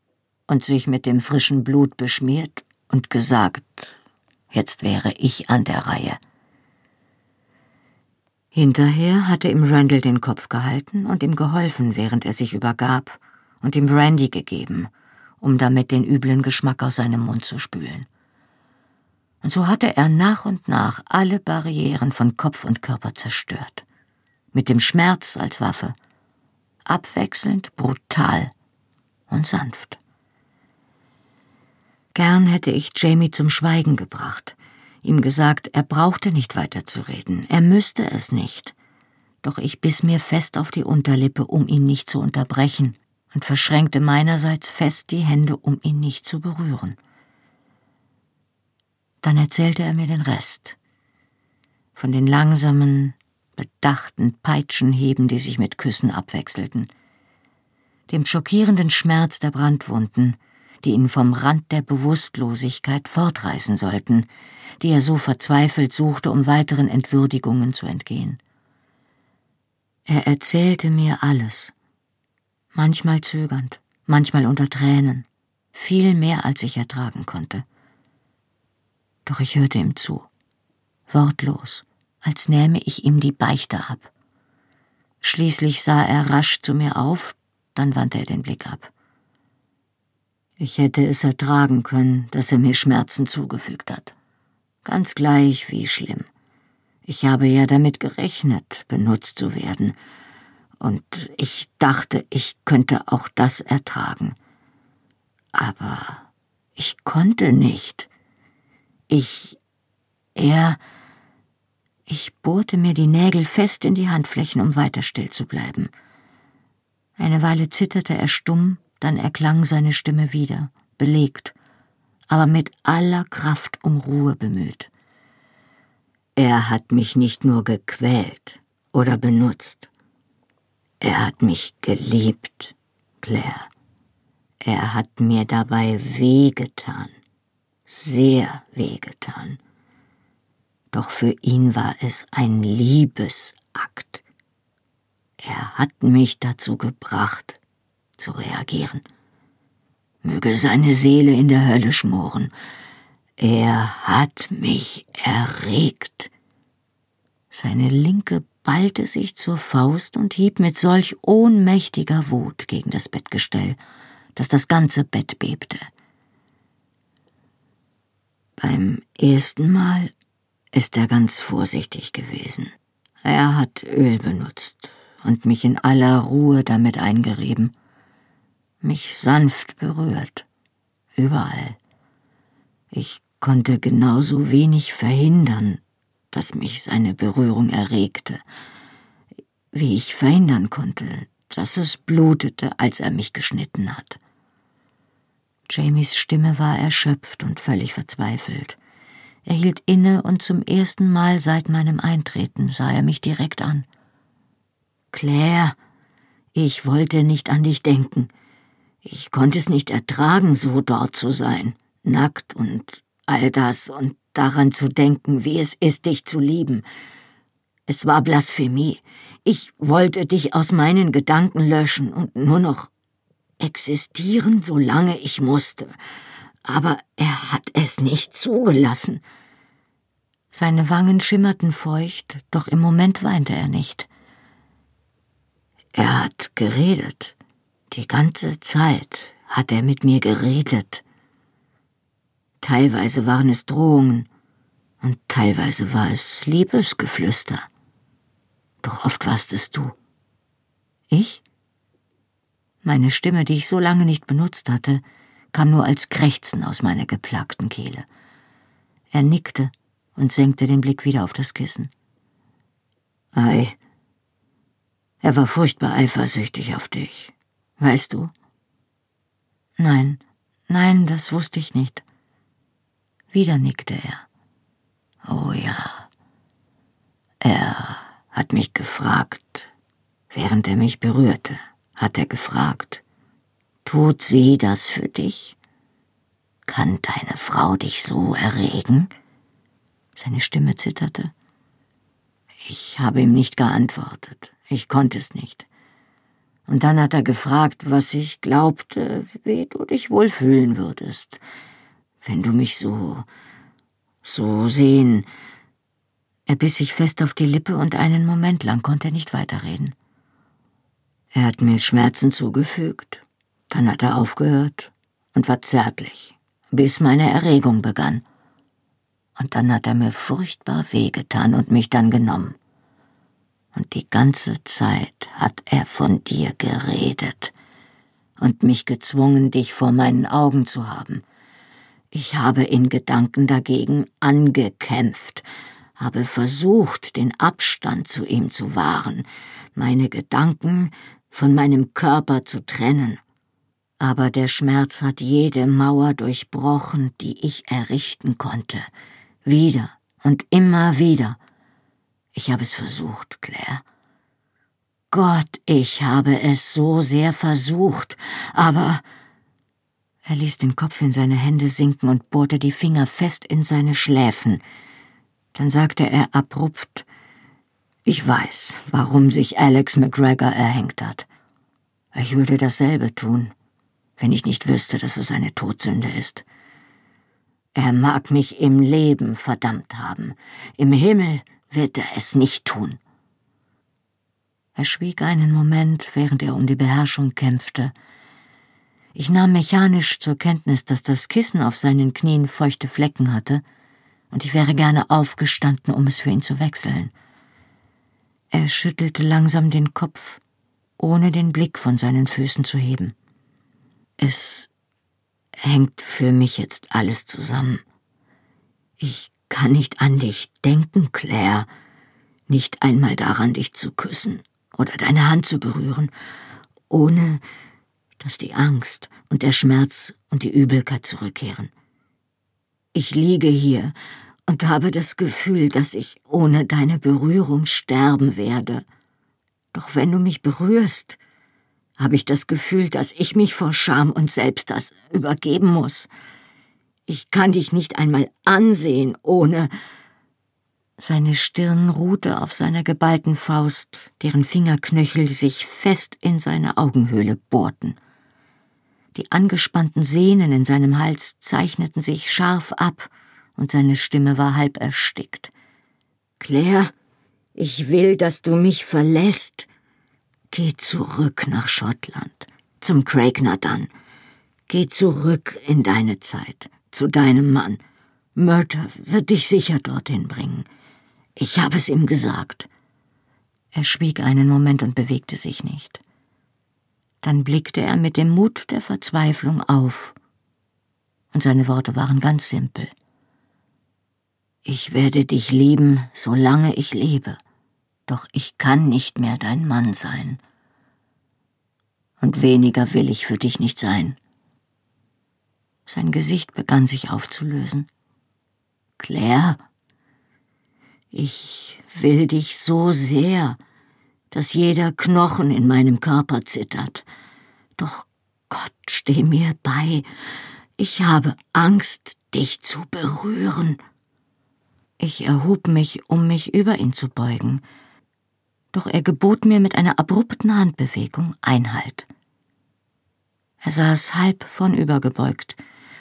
und sich mit dem frischen Blut beschmiert und gesagt, jetzt wäre ich an der Reihe. Hinterher hatte ihm Randall den Kopf gehalten und ihm geholfen, während er sich übergab, und ihm Brandy gegeben, um damit den üblen Geschmack aus seinem Mund zu spülen. Und so hatte er nach und nach alle Barrieren von Kopf und Körper zerstört, mit dem Schmerz als Waffe abwechselnd brutal und sanft. Gern hätte ich Jamie zum Schweigen gebracht, ihm gesagt, er brauchte nicht weiterzureden, er müsste es nicht. Doch ich biss mir fest auf die Unterlippe, um ihn nicht zu unterbrechen, und verschränkte meinerseits fest die Hände, um ihn nicht zu berühren. Dann erzählte er mir den Rest von den langsamen, bedachten Peitschenheben, die sich mit Küssen abwechselten. Dem schockierenden Schmerz der Brandwunden, die ihn vom Rand der Bewusstlosigkeit fortreißen sollten, die er so verzweifelt suchte, um weiteren Entwürdigungen zu entgehen. Er erzählte mir alles, manchmal zögernd, manchmal unter Tränen, viel mehr als ich ertragen konnte. Doch ich hörte ihm zu, wortlos, als nähme ich ihm die Beichte ab. Schließlich sah er rasch zu mir auf, dann wandte er den Blick ab. Ich hätte es ertragen können, dass er mir Schmerzen zugefügt hat. Ganz gleich wie schlimm. Ich habe ja damit gerechnet, benutzt zu werden. Und ich dachte, ich könnte auch das ertragen. Aber ich konnte nicht. Ich. Er. Ich bohrte mir die Nägel fest in die Handflächen, um weiter still zu bleiben. Eine Weile zitterte er stumm, dann erklang seine Stimme wieder, belegt, aber mit aller Kraft um Ruhe bemüht. Er hat mich nicht nur gequält oder benutzt, er hat mich geliebt, Claire. Er hat mir dabei wehgetan, sehr wehgetan. Doch für ihn war es ein Liebesakt. Er hat mich dazu gebracht, zu reagieren. Möge seine Seele in der Hölle schmoren, er hat mich erregt. Seine linke ballte sich zur Faust und hieb mit solch ohnmächtiger Wut gegen das Bettgestell, dass das ganze Bett bebte. Beim ersten Mal ist er ganz vorsichtig gewesen. Er hat Öl benutzt und mich in aller Ruhe damit eingerieben, mich sanft berührt, überall. Ich konnte genauso wenig verhindern, dass mich seine Berührung erregte, wie ich verhindern konnte, dass es blutete, als er mich geschnitten hat. Jamies Stimme war erschöpft und völlig verzweifelt. Er hielt inne und zum ersten Mal seit meinem Eintreten sah er mich direkt an. Claire, ich wollte nicht an dich denken. Ich konnte es nicht ertragen, so dort zu sein, nackt und all das und daran zu denken, wie es ist, dich zu lieben. Es war Blasphemie. Ich wollte dich aus meinen Gedanken löschen und nur noch existieren, solange ich musste. Aber er hat es nicht zugelassen. Seine Wangen schimmerten feucht, doch im Moment weinte er nicht. Er hat geredet. Die ganze Zeit hat er mit mir geredet. Teilweise waren es Drohungen und teilweise war es Liebesgeflüster. Doch oft warst es du. Ich? Meine Stimme, die ich so lange nicht benutzt hatte, kam nur als Krächzen aus meiner geplagten Kehle. Er nickte und senkte den Blick wieder auf das Kissen. Ei, er war furchtbar eifersüchtig auf dich. Weißt du? Nein, nein, das wusste ich nicht. Wieder nickte er. Oh ja. Er hat mich gefragt, während er mich berührte, hat er gefragt, tut sie das für dich? Kann deine Frau dich so erregen? Seine Stimme zitterte. Ich habe ihm nicht geantwortet. Ich konnte es nicht. Und dann hat er gefragt, was ich glaubte, wie du dich wohl fühlen würdest wenn du mich so, so sehen. Er biss sich fest auf die Lippe und einen Moment lang konnte er nicht weiterreden. Er hat mir Schmerzen zugefügt, dann hat er aufgehört und war zärtlich, bis meine Erregung begann. Und dann hat er mir furchtbar wehgetan und mich dann genommen. Und die ganze Zeit hat er von dir geredet und mich gezwungen, dich vor meinen Augen zu haben, ich habe in Gedanken dagegen angekämpft, habe versucht, den Abstand zu ihm zu wahren, meine Gedanken von meinem Körper zu trennen. Aber der Schmerz hat jede Mauer durchbrochen, die ich errichten konnte. Wieder und immer wieder. Ich habe es versucht, Claire. Gott, ich habe es so sehr versucht, aber er ließ den Kopf in seine Hände sinken und bohrte die Finger fest in seine Schläfen. Dann sagte er abrupt Ich weiß, warum sich Alex McGregor erhängt hat. Ich würde dasselbe tun, wenn ich nicht wüsste, dass es eine Todsünde ist. Er mag mich im Leben verdammt haben, im Himmel wird er es nicht tun. Er schwieg einen Moment, während er um die Beherrschung kämpfte. Ich nahm mechanisch zur Kenntnis, dass das Kissen auf seinen Knien feuchte Flecken hatte, und ich wäre gerne aufgestanden, um es für ihn zu wechseln. Er schüttelte langsam den Kopf, ohne den Blick von seinen Füßen zu heben. Es hängt für mich jetzt alles zusammen. Ich kann nicht an dich denken, Claire, nicht einmal daran, dich zu küssen oder deine Hand zu berühren, ohne dass die Angst und der Schmerz und die Übelkeit zurückkehren. Ich liege hier und habe das Gefühl, dass ich ohne deine Berührung sterben werde. Doch wenn du mich berührst, habe ich das Gefühl, dass ich mich vor Scham und selbst das übergeben muss. Ich kann dich nicht einmal ansehen, ohne. Seine Stirn ruhte auf seiner geballten Faust, deren Fingerknöchel sich fest in seine Augenhöhle bohrten. Die angespannten Sehnen in seinem Hals zeichneten sich scharf ab, und seine Stimme war halb erstickt. Claire, ich will, dass du mich verlässt. Geh zurück nach Schottland, zum Craigner dann. Geh zurück in deine Zeit, zu deinem Mann. Murder wird dich sicher dorthin bringen. Ich habe es ihm gesagt. Er schwieg einen Moment und bewegte sich nicht. Dann blickte er mit dem Mut der Verzweiflung auf, und seine Worte waren ganz simpel. Ich werde dich lieben, solange ich lebe doch ich kann nicht mehr dein Mann sein. Und weniger will ich für dich nicht sein. Sein Gesicht begann sich aufzulösen. Claire, ich will dich so sehr, dass jeder Knochen in meinem Körper zittert. Doch Gott, steh mir bei. Ich habe Angst, dich zu berühren. Ich erhob mich, um mich über ihn zu beugen doch er gebot mir mit einer abrupten Handbewegung Einhalt. Er saß halb vornübergebeugt,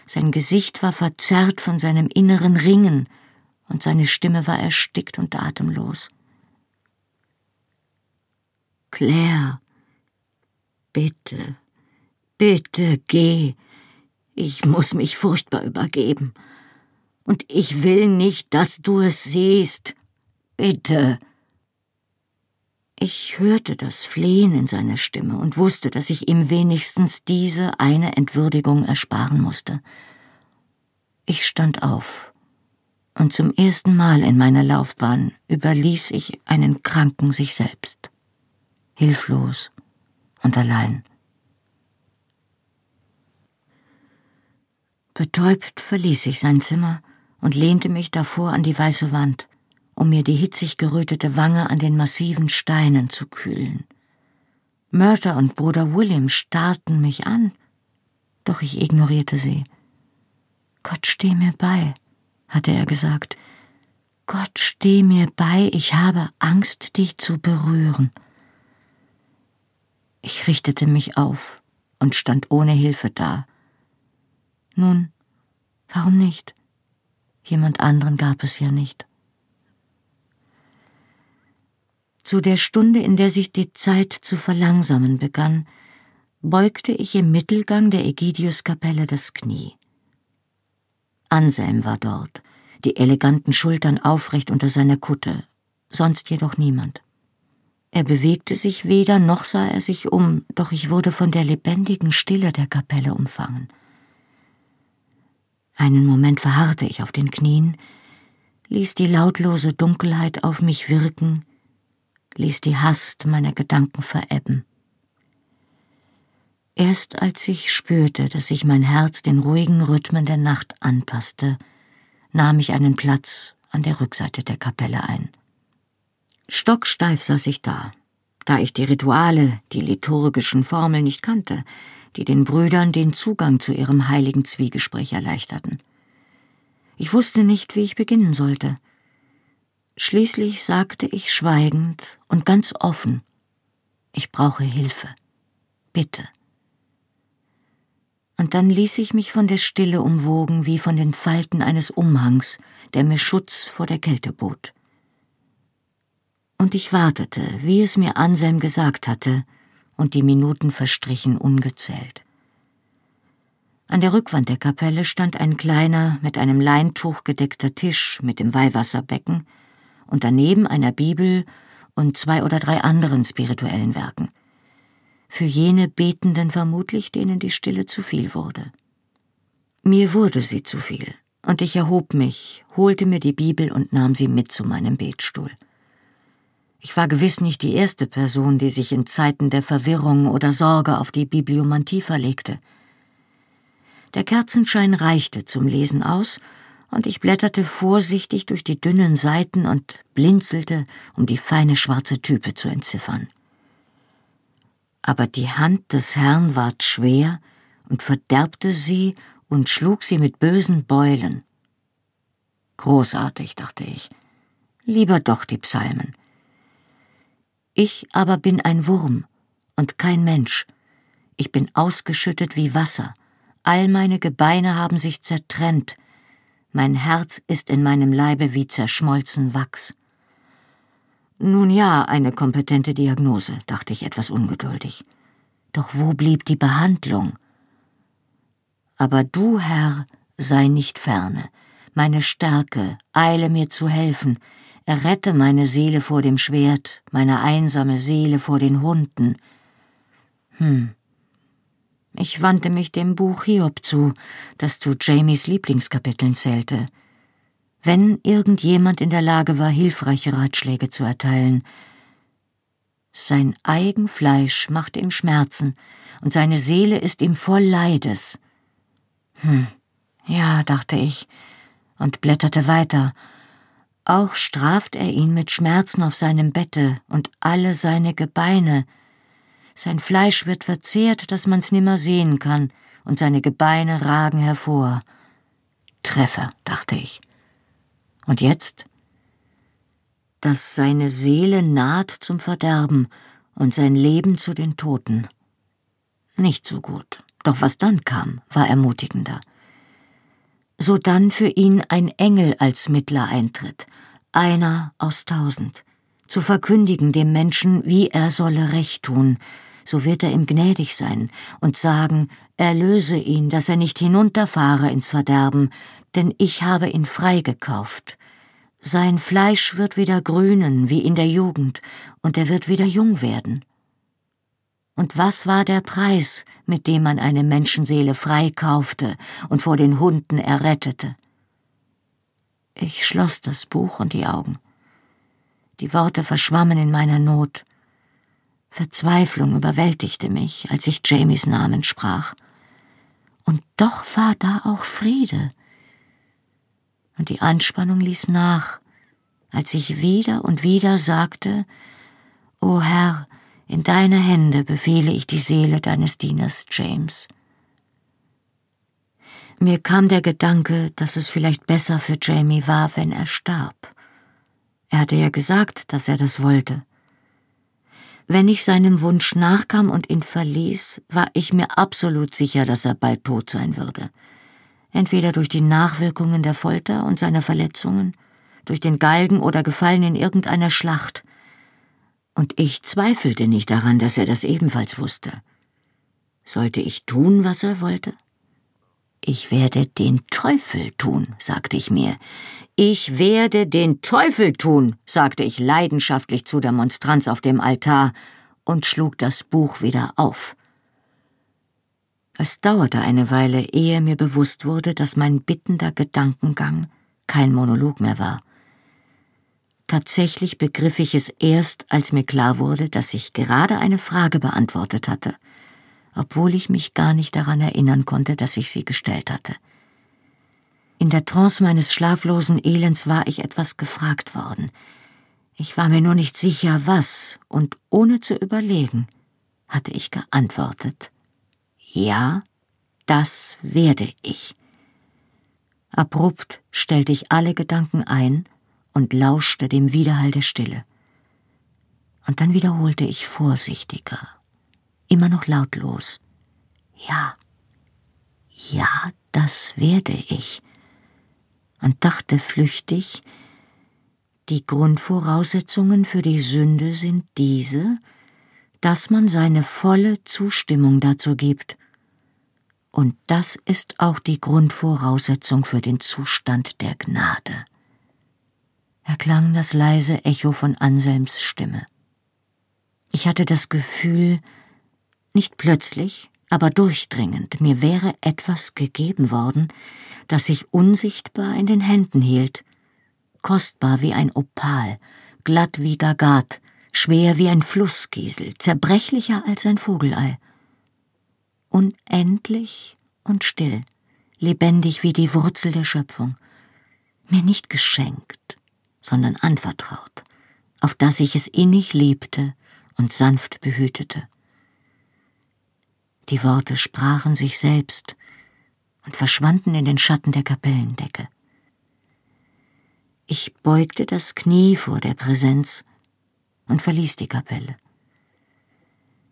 sein Gesicht war verzerrt von seinem inneren Ringen, und seine Stimme war erstickt und atemlos. Claire, bitte, bitte geh, ich muss mich furchtbar übergeben, und ich will nicht, dass du es siehst. Bitte. Ich hörte das Flehen in seiner Stimme und wusste, dass ich ihm wenigstens diese eine Entwürdigung ersparen musste. Ich stand auf, und zum ersten Mal in meiner Laufbahn überließ ich einen Kranken sich selbst, hilflos und allein. Betäubt verließ ich sein Zimmer und lehnte mich davor an die weiße Wand um mir die hitzig gerötete Wange an den massiven Steinen zu kühlen. Murder und Bruder William starrten mich an, doch ich ignorierte sie. Gott steh mir bei, hatte er gesagt. Gott steh mir bei, ich habe Angst, dich zu berühren. Ich richtete mich auf und stand ohne Hilfe da. Nun, warum nicht? Jemand anderen gab es ja nicht. Zu der Stunde, in der sich die Zeit zu verlangsamen begann, beugte ich im Mittelgang der Ägidiuskapelle das Knie. Anselm war dort, die eleganten Schultern aufrecht unter seiner Kutte, sonst jedoch niemand. Er bewegte sich weder, noch sah er sich um, doch ich wurde von der lebendigen Stille der Kapelle umfangen. Einen Moment verharrte ich auf den Knien, ließ die lautlose Dunkelheit auf mich wirken, ließ die Hast meiner Gedanken verebben. Erst als ich spürte, dass sich mein Herz den ruhigen Rhythmen der Nacht anpasste, nahm ich einen Platz an der Rückseite der Kapelle ein. Stocksteif saß ich da, da ich die Rituale, die liturgischen Formeln nicht kannte, die den Brüdern den Zugang zu ihrem heiligen Zwiegespräch erleichterten. Ich wusste nicht, wie ich beginnen sollte. Schließlich sagte ich schweigend und ganz offen, ich brauche Hilfe. Bitte. Und dann ließ ich mich von der Stille umwogen wie von den Falten eines Umhangs, der mir Schutz vor der Kälte bot und ich wartete, wie es mir Anselm gesagt hatte, und die Minuten verstrichen ungezählt. An der Rückwand der Kapelle stand ein kleiner, mit einem Leintuch gedeckter Tisch mit dem Weihwasserbecken und daneben einer Bibel und zwei oder drei anderen spirituellen Werken. Für jene Betenden vermutlich, denen die Stille zu viel wurde. Mir wurde sie zu viel, und ich erhob mich, holte mir die Bibel und nahm sie mit zu meinem Betstuhl. Ich war gewiss nicht die erste Person, die sich in Zeiten der Verwirrung oder Sorge auf die Bibliomantie verlegte. Der Kerzenschein reichte zum Lesen aus, und ich blätterte vorsichtig durch die dünnen Seiten und blinzelte, um die feine schwarze Type zu entziffern. Aber die Hand des Herrn ward schwer und verderbte sie und schlug sie mit bösen Beulen. Großartig, dachte ich. Lieber doch die Psalmen. Ich aber bin ein Wurm und kein Mensch. Ich bin ausgeschüttet wie Wasser. All meine Gebeine haben sich zertrennt. Mein Herz ist in meinem Leibe wie zerschmolzen Wachs. Nun ja, eine kompetente Diagnose, dachte ich etwas ungeduldig. Doch wo blieb die Behandlung? Aber du, Herr, sei nicht ferne. Meine Stärke, eile mir zu helfen. Errette meine Seele vor dem Schwert, meine einsame Seele vor den Hunden. Hm. Ich wandte mich dem Buch Hiob zu, das zu Jamies Lieblingskapiteln zählte. Wenn irgendjemand in der Lage war, hilfreiche Ratschläge zu erteilen. Sein Eigenfleisch macht ihm Schmerzen, und seine Seele ist ihm voll Leides. Hm, ja, dachte ich, und blätterte weiter, auch straft er ihn mit Schmerzen auf seinem Bette und alle seine Gebeine. Sein Fleisch wird verzehrt, dass man's nimmer sehen kann, und seine Gebeine ragen hervor. Treffer, dachte ich. Und jetzt? Dass seine Seele naht zum Verderben und sein Leben zu den Toten. Nicht so gut. Doch was dann kam, war ermutigender sodann für ihn ein Engel als Mittler eintritt, einer aus tausend, zu verkündigen dem Menschen, wie er solle Recht tun, so wird er ihm gnädig sein und sagen, erlöse ihn, dass er nicht hinunterfahre ins Verderben, denn ich habe ihn freigekauft. Sein Fleisch wird wieder grünen wie in der Jugend, und er wird wieder jung werden. Und was war der Preis, mit dem man eine Menschenseele freikaufte und vor den Hunden errettete? Ich schloss das Buch und die Augen. Die Worte verschwammen in meiner Not. Verzweiflung überwältigte mich, als ich Jamies Namen sprach. Und doch war da auch Friede. Und die Anspannung ließ nach, als ich wieder und wieder sagte, O Herr, in deine Hände befehle ich die Seele deines Dieners James. Mir kam der Gedanke, dass es vielleicht besser für Jamie war, wenn er starb. Er hatte ja gesagt, dass er das wollte. Wenn ich seinem Wunsch nachkam und ihn verließ, war ich mir absolut sicher, dass er bald tot sein würde. Entweder durch die Nachwirkungen der Folter und seiner Verletzungen, durch den Galgen oder gefallen in irgendeiner Schlacht und ich zweifelte nicht daran, dass er das ebenfalls wusste. Sollte ich tun, was er wollte? Ich werde den Teufel tun, sagte ich mir. Ich werde den Teufel tun, sagte ich leidenschaftlich zu der Monstranz auf dem Altar und schlug das Buch wieder auf. Es dauerte eine Weile, ehe mir bewusst wurde, dass mein bittender Gedankengang kein Monolog mehr war. Tatsächlich begriff ich es erst, als mir klar wurde, dass ich gerade eine Frage beantwortet hatte, obwohl ich mich gar nicht daran erinnern konnte, dass ich sie gestellt hatte. In der Trance meines schlaflosen Elends war ich etwas gefragt worden. Ich war mir nur nicht sicher, was, und ohne zu überlegen, hatte ich geantwortet. Ja, das werde ich. Abrupt stellte ich alle Gedanken ein und lauschte dem Widerhall der Stille. Und dann wiederholte ich vorsichtiger, immer noch lautlos. Ja, ja, das werde ich. Und dachte flüchtig, die Grundvoraussetzungen für die Sünde sind diese, dass man seine volle Zustimmung dazu gibt. Und das ist auch die Grundvoraussetzung für den Zustand der Gnade. Erklang das leise Echo von Anselms Stimme. Ich hatte das Gefühl, nicht plötzlich, aber durchdringend, mir wäre etwas gegeben worden, das sich unsichtbar in den Händen hielt, kostbar wie ein Opal, glatt wie Gagat, schwer wie ein Flusskiesel, zerbrechlicher als ein Vogelei. Unendlich und still, lebendig wie die Wurzel der Schöpfung, mir nicht geschenkt, sondern anvertraut, auf das ich es innig liebte und sanft behütete. Die Worte sprachen sich selbst und verschwanden in den Schatten der Kapellendecke. Ich beugte das Knie vor der Präsenz und verließ die Kapelle.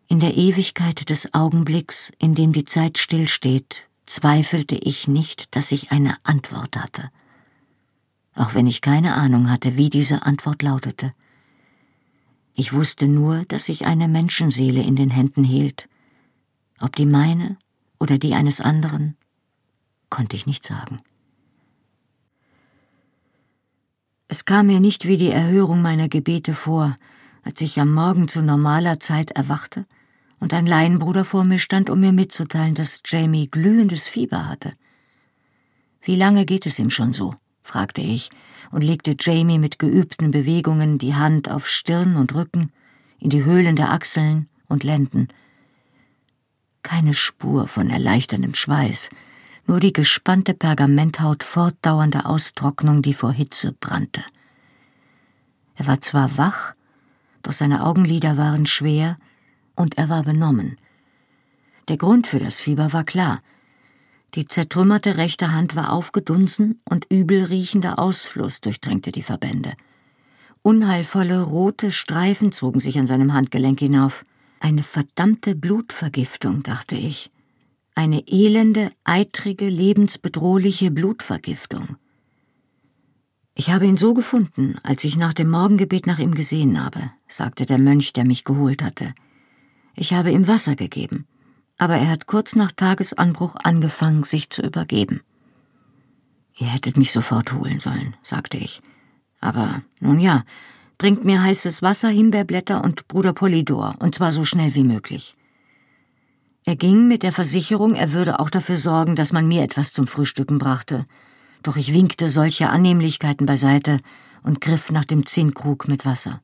In der Ewigkeit des Augenblicks, in dem die Zeit stillsteht, zweifelte ich nicht, dass ich eine Antwort hatte, auch wenn ich keine Ahnung hatte, wie diese Antwort lautete. Ich wusste nur, dass ich eine Menschenseele in den Händen hielt. Ob die meine oder die eines anderen, konnte ich nicht sagen. Es kam mir nicht wie die Erhörung meiner Gebete vor, als ich am Morgen zu normaler Zeit erwachte und ein Laienbruder vor mir stand, um mir mitzuteilen, dass Jamie glühendes Fieber hatte. Wie lange geht es ihm schon so? fragte ich und legte Jamie mit geübten Bewegungen die Hand auf Stirn und Rücken, in die Höhlen der Achseln und Lenden. Keine Spur von erleichterndem Schweiß, nur die gespannte Pergamenthaut fortdauernder Austrocknung, die vor Hitze brannte. Er war zwar wach, doch seine Augenlider waren schwer und er war benommen. Der Grund für das Fieber war klar – die zertrümmerte rechte Hand war aufgedunsen und übelriechender Ausfluss durchtränkte die Verbände. Unheilvolle rote Streifen zogen sich an seinem Handgelenk hinauf. Eine verdammte Blutvergiftung, dachte ich. Eine elende, eitrige, lebensbedrohliche Blutvergiftung. Ich habe ihn so gefunden, als ich nach dem Morgengebet nach ihm gesehen habe, sagte der Mönch, der mich geholt hatte. Ich habe ihm Wasser gegeben aber er hat kurz nach Tagesanbruch angefangen, sich zu übergeben. Ihr hättet mich sofort holen sollen, sagte ich. Aber nun ja, bringt mir heißes Wasser, Himbeerblätter und Bruder Polydor, und zwar so schnell wie möglich. Er ging mit der Versicherung, er würde auch dafür sorgen, dass man mir etwas zum Frühstücken brachte. Doch ich winkte solche Annehmlichkeiten beiseite und griff nach dem Zinnkrug mit Wasser.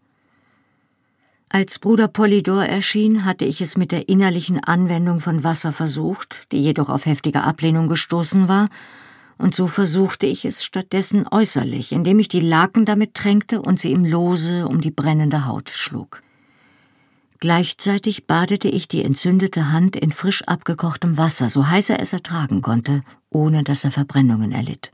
Als Bruder Polydor erschien, hatte ich es mit der innerlichen Anwendung von Wasser versucht, die jedoch auf heftige Ablehnung gestoßen war, und so versuchte ich es stattdessen äußerlich, indem ich die Laken damit tränkte und sie im Lose um die brennende Haut schlug. Gleichzeitig badete ich die entzündete Hand in frisch abgekochtem Wasser, so heiß er es ertragen konnte, ohne dass er Verbrennungen erlitt.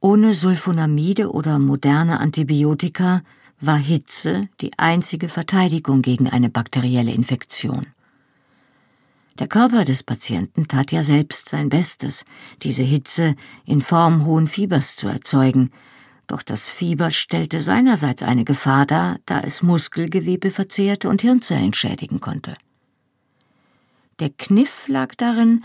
Ohne Sulfonamide oder moderne Antibiotika war Hitze die einzige Verteidigung gegen eine bakterielle Infektion. Der Körper des Patienten tat ja selbst sein Bestes, diese Hitze in Form hohen Fiebers zu erzeugen, doch das Fieber stellte seinerseits eine Gefahr dar, da es Muskelgewebe verzehrte und Hirnzellen schädigen konnte. Der Kniff lag darin,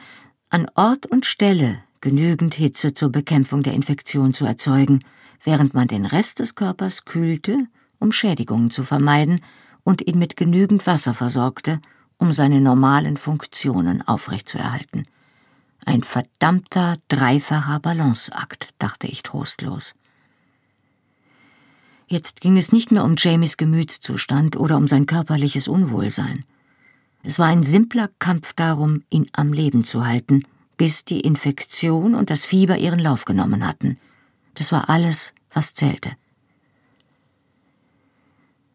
an Ort und Stelle genügend Hitze zur Bekämpfung der Infektion zu erzeugen, während man den Rest des Körpers kühlte um Schädigungen zu vermeiden, und ihn mit genügend Wasser versorgte, um seine normalen Funktionen aufrechtzuerhalten. Ein verdammter dreifacher Balanceakt, dachte ich trostlos. Jetzt ging es nicht mehr um Jamies Gemütszustand oder um sein körperliches Unwohlsein. Es war ein simpler Kampf darum, ihn am Leben zu halten, bis die Infektion und das Fieber ihren Lauf genommen hatten. Das war alles, was zählte.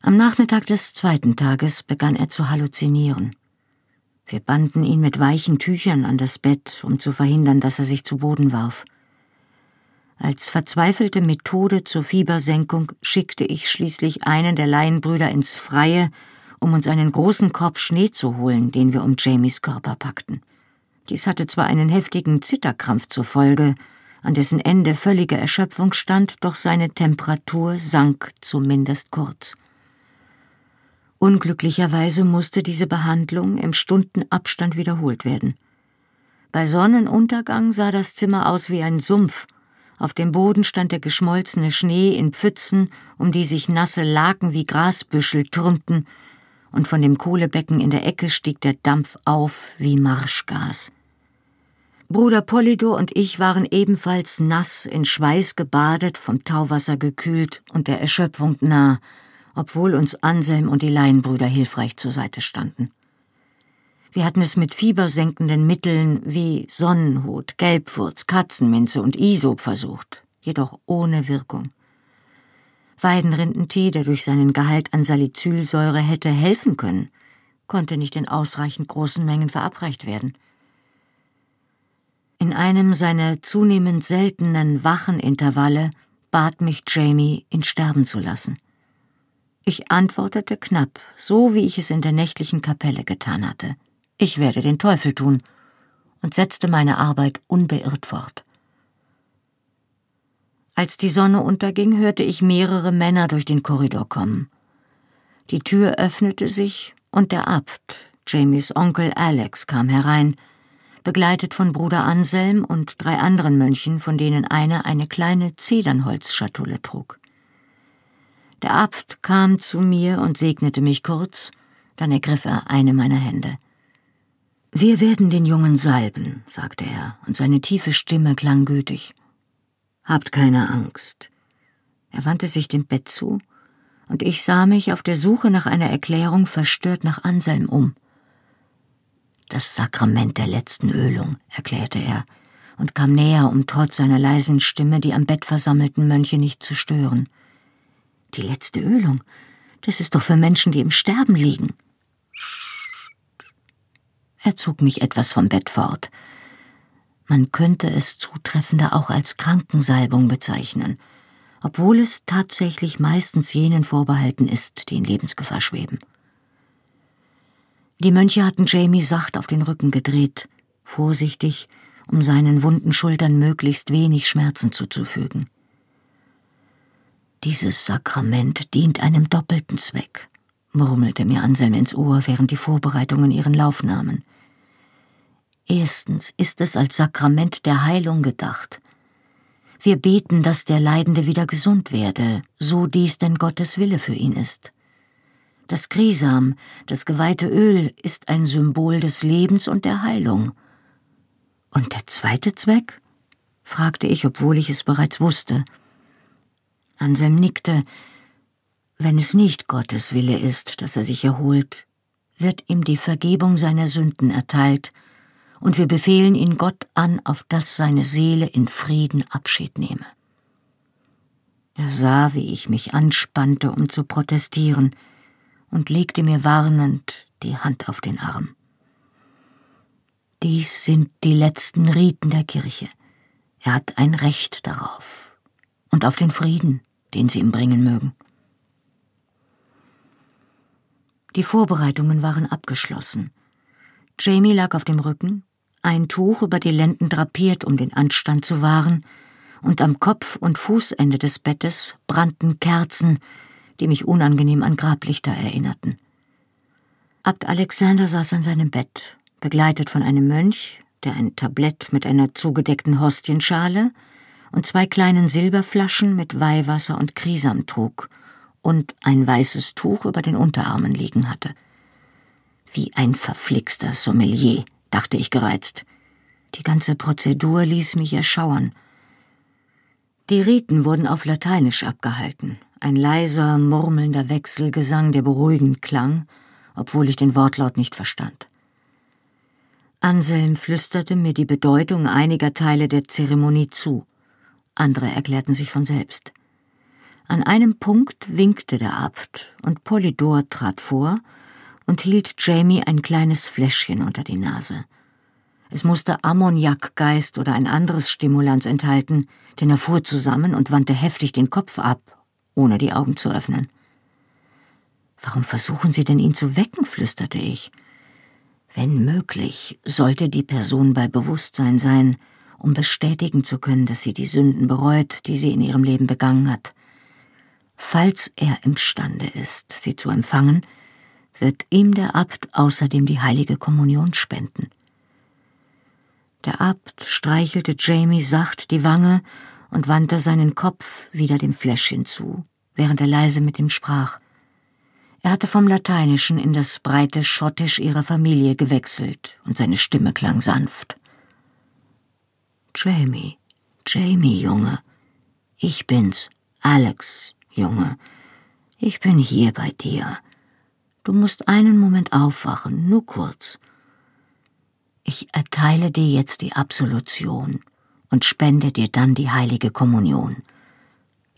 Am Nachmittag des zweiten Tages begann er zu halluzinieren. Wir banden ihn mit weichen Tüchern an das Bett, um zu verhindern, dass er sich zu Boden warf. Als verzweifelte Methode zur Fiebersenkung schickte ich schließlich einen der Laienbrüder ins Freie, um uns einen großen Korb Schnee zu holen, den wir um Jamies Körper packten. Dies hatte zwar einen heftigen Zitterkrampf zur Folge, an dessen Ende völlige Erschöpfung stand, doch seine Temperatur sank zumindest kurz. Unglücklicherweise musste diese Behandlung im Stundenabstand wiederholt werden. Bei Sonnenuntergang sah das Zimmer aus wie ein Sumpf. Auf dem Boden stand der geschmolzene Schnee in Pfützen, um die sich nasse Laken wie Grasbüschel türmten, und von dem Kohlebecken in der Ecke stieg der Dampf auf wie Marschgas. Bruder Polydor und ich waren ebenfalls nass, in Schweiß gebadet, vom Tauwasser gekühlt und der Erschöpfung nah, obwohl uns Anselm und die Laienbrüder hilfreich zur Seite standen. Wir hatten es mit fiebersenkenden Mitteln wie Sonnenhut, Gelbfurz, Katzenminze und Isop versucht, jedoch ohne Wirkung. Weidenrindentee, der durch seinen Gehalt an Salicylsäure hätte helfen können, konnte nicht in ausreichend großen Mengen verabreicht werden. In einem seiner zunehmend seltenen Wachenintervalle bat mich Jamie, ihn sterben zu lassen. Ich antwortete knapp, so wie ich es in der nächtlichen Kapelle getan hatte. Ich werde den Teufel tun und setzte meine Arbeit unbeirrt fort. Als die Sonne unterging, hörte ich mehrere Männer durch den Korridor kommen. Die Tür öffnete sich und der Abt, Jamies Onkel Alex, kam herein, begleitet von Bruder Anselm und drei anderen Mönchen, von denen einer eine kleine Zedernholzschatulle trug. Der Abt kam zu mir und segnete mich kurz, dann ergriff er eine meiner Hände. Wir werden den Jungen salben, sagte er, und seine tiefe Stimme klang gütig. Habt keine Angst. Er wandte sich dem Bett zu, und ich sah mich auf der Suche nach einer Erklärung verstört nach Anselm um. Das Sakrament der letzten Ölung, erklärte er, und kam näher, um trotz seiner leisen Stimme die am Bett versammelten Mönche nicht zu stören. Die letzte Ölung. Das ist doch für Menschen, die im Sterben liegen. Er zog mich etwas vom Bett fort. Man könnte es zutreffender auch als Krankensalbung bezeichnen, obwohl es tatsächlich meistens jenen vorbehalten ist, die in Lebensgefahr schweben. Die Mönche hatten Jamie sacht auf den Rücken gedreht, vorsichtig, um seinen wunden Schultern möglichst wenig Schmerzen zuzufügen. Dieses Sakrament dient einem doppelten Zweck, murmelte mir Anselm ins Ohr, während die Vorbereitungen ihren Lauf nahmen. Erstens ist es als Sakrament der Heilung gedacht. Wir beten, dass der Leidende wieder gesund werde, so dies denn Gottes Wille für ihn ist. Das Grisam, das geweihte Öl, ist ein Symbol des Lebens und der Heilung. Und der zweite Zweck? fragte ich, obwohl ich es bereits wusste. Anselm nickte. Wenn es nicht Gottes Wille ist, dass er sich erholt, wird ihm die Vergebung seiner Sünden erteilt, und wir befehlen ihn Gott an, auf dass seine Seele in Frieden Abschied nehme. Er sah, wie ich mich anspannte, um zu protestieren, und legte mir warnend die Hand auf den Arm. Dies sind die letzten Riten der Kirche. Er hat ein Recht darauf und auf den Frieden, den sie ihm bringen mögen. Die Vorbereitungen waren abgeschlossen. Jamie lag auf dem Rücken, ein Tuch über die Lenden drapiert, um den Anstand zu wahren, und am Kopf- und Fußende des Bettes brannten Kerzen, die mich unangenehm an Grablichter erinnerten. Abt Alexander saß an seinem Bett, begleitet von einem Mönch, der ein Tablett mit einer zugedeckten Hostienschale und zwei kleinen Silberflaschen mit Weihwasser und Krisam trug und ein weißes Tuch über den Unterarmen liegen hatte. Wie ein verflixter Sommelier, dachte ich gereizt. Die ganze Prozedur ließ mich erschauern. Die Riten wurden auf Lateinisch abgehalten, ein leiser, murmelnder Wechselgesang, der beruhigend klang, obwohl ich den Wortlaut nicht verstand. Anselm flüsterte mir die Bedeutung einiger Teile der Zeremonie zu, andere erklärten sich von selbst. An einem Punkt winkte der Abt und Polydor trat vor und hielt Jamie ein kleines Fläschchen unter die Nase. Es musste Ammoniakgeist oder ein anderes Stimulanz enthalten, denn er fuhr zusammen und wandte heftig den Kopf ab, ohne die Augen zu öffnen. Warum versuchen Sie denn ihn zu wecken? flüsterte ich. Wenn möglich, sollte die Person bei Bewusstsein sein, um bestätigen zu können, dass sie die Sünden bereut, die sie in ihrem Leben begangen hat. Falls er imstande ist, sie zu empfangen, wird ihm der Abt außerdem die heilige Kommunion spenden. Der Abt streichelte Jamie sacht die Wange und wandte seinen Kopf wieder dem Fläschchen zu, während er leise mit ihm sprach. Er hatte vom Lateinischen in das breite Schottisch ihrer Familie gewechselt, und seine Stimme klang sanft. Jamie, Jamie, Junge. Ich bin's, Alex, Junge. Ich bin hier bei dir. Du musst einen Moment aufwachen, nur kurz. Ich erteile dir jetzt die Absolution und spende dir dann die heilige Kommunion.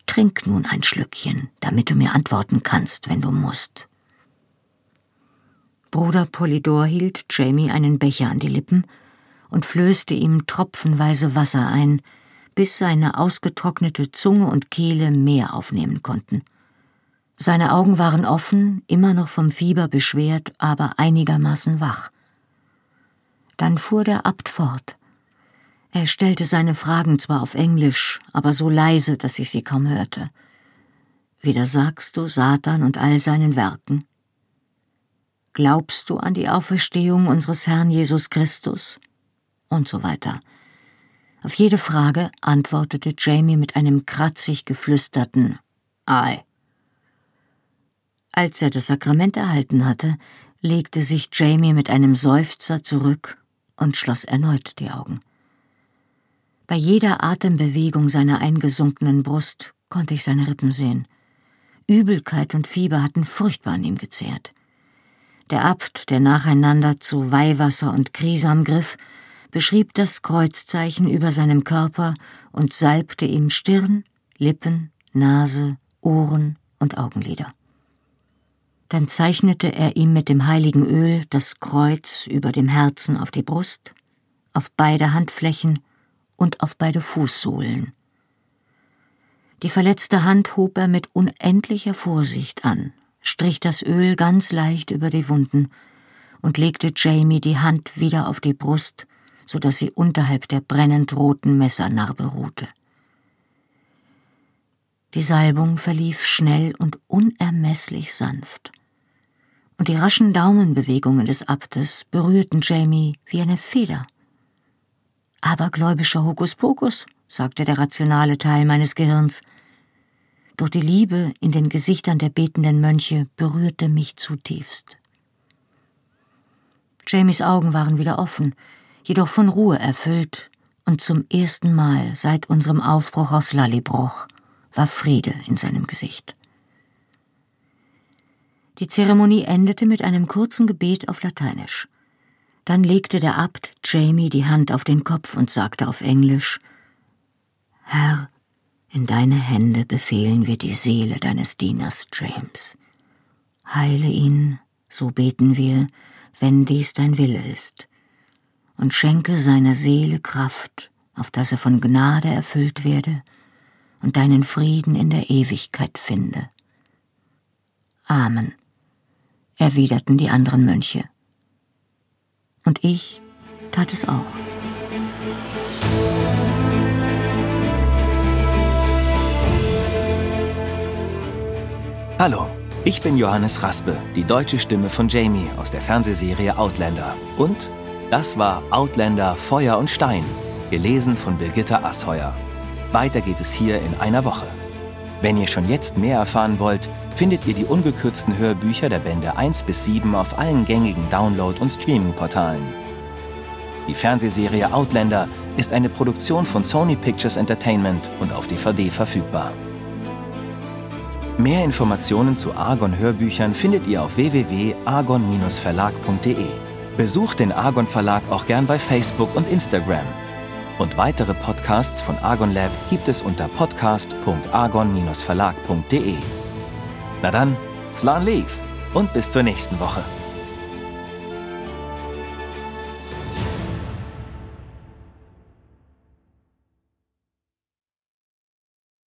Trink nun ein Schlückchen, damit du mir antworten kannst, wenn du musst. Bruder Polydor hielt Jamie einen Becher an die Lippen und flößte ihm tropfenweise Wasser ein, bis seine ausgetrocknete Zunge und Kehle mehr aufnehmen konnten. Seine Augen waren offen, immer noch vom Fieber beschwert, aber einigermaßen wach. Dann fuhr der Abt fort. Er stellte seine Fragen zwar auf Englisch, aber so leise, dass ich sie kaum hörte. Widersagst du Satan und all seinen Werken? Glaubst du an die Auferstehung unseres Herrn Jesus Christus? Und so weiter. Auf jede Frage antwortete Jamie mit einem kratzig geflüsterten Ei. Als er das Sakrament erhalten hatte, legte sich Jamie mit einem Seufzer zurück und schloss erneut die Augen. Bei jeder Atembewegung seiner eingesunkenen Brust konnte ich seine Rippen sehen. Übelkeit und Fieber hatten furchtbar an ihm gezehrt. Der Abt, der nacheinander zu Weihwasser und Krisam griff, beschrieb das Kreuzzeichen über seinem Körper und salbte ihm Stirn, Lippen, Nase, Ohren und Augenlider. Dann zeichnete er ihm mit dem heiligen Öl das Kreuz über dem Herzen auf die Brust, auf beide Handflächen und auf beide Fußsohlen. Die verletzte Hand hob er mit unendlicher Vorsicht an, strich das Öl ganz leicht über die Wunden und legte Jamie die Hand wieder auf die Brust, so dass sie unterhalb der brennend roten Messernarbe ruhte. Die Salbung verlief schnell und unermesslich sanft und die raschen Daumenbewegungen des Abtes berührten Jamie wie eine Feder. Abergläubischer Hokuspokus, sagte der rationale Teil meines Gehirns. Doch die Liebe in den Gesichtern der betenden Mönche berührte mich zutiefst. Jamies Augen waren wieder offen, jedoch von Ruhe erfüllt, und zum ersten Mal seit unserem Aufbruch aus Lallybroch war Friede in seinem Gesicht. Die Zeremonie endete mit einem kurzen Gebet auf Lateinisch. Dann legte der Abt Jamie die Hand auf den Kopf und sagte auf Englisch Herr, in deine Hände befehlen wir die Seele deines Dieners James. Heile ihn, so beten wir, wenn dies dein Wille ist, und schenke seiner Seele Kraft, auf dass er von Gnade erfüllt werde und deinen Frieden in der Ewigkeit finde. Amen erwiderten die anderen Mönche. Und ich tat es auch. Hallo, ich bin Johannes Raspe, die deutsche Stimme von Jamie aus der Fernsehserie Outlander. Und das war Outlander Feuer und Stein, gelesen von Birgitta Asheuer. Weiter geht es hier in einer Woche. Wenn ihr schon jetzt mehr erfahren wollt, findet ihr die ungekürzten Hörbücher der Bände 1 bis 7 auf allen gängigen Download- und Streaming-Portalen. Die Fernsehserie Outlander ist eine Produktion von Sony Pictures Entertainment und auf DVD verfügbar. Mehr Informationen zu Argon Hörbüchern findet ihr auf www.argon-verlag.de. Besucht den Argon Verlag auch gern bei Facebook und Instagram. Und weitere Podcasts von Argon Lab gibt es unter podcast.argon-verlag.de. Na dann, Slan Leaf und bis zur nächsten Woche.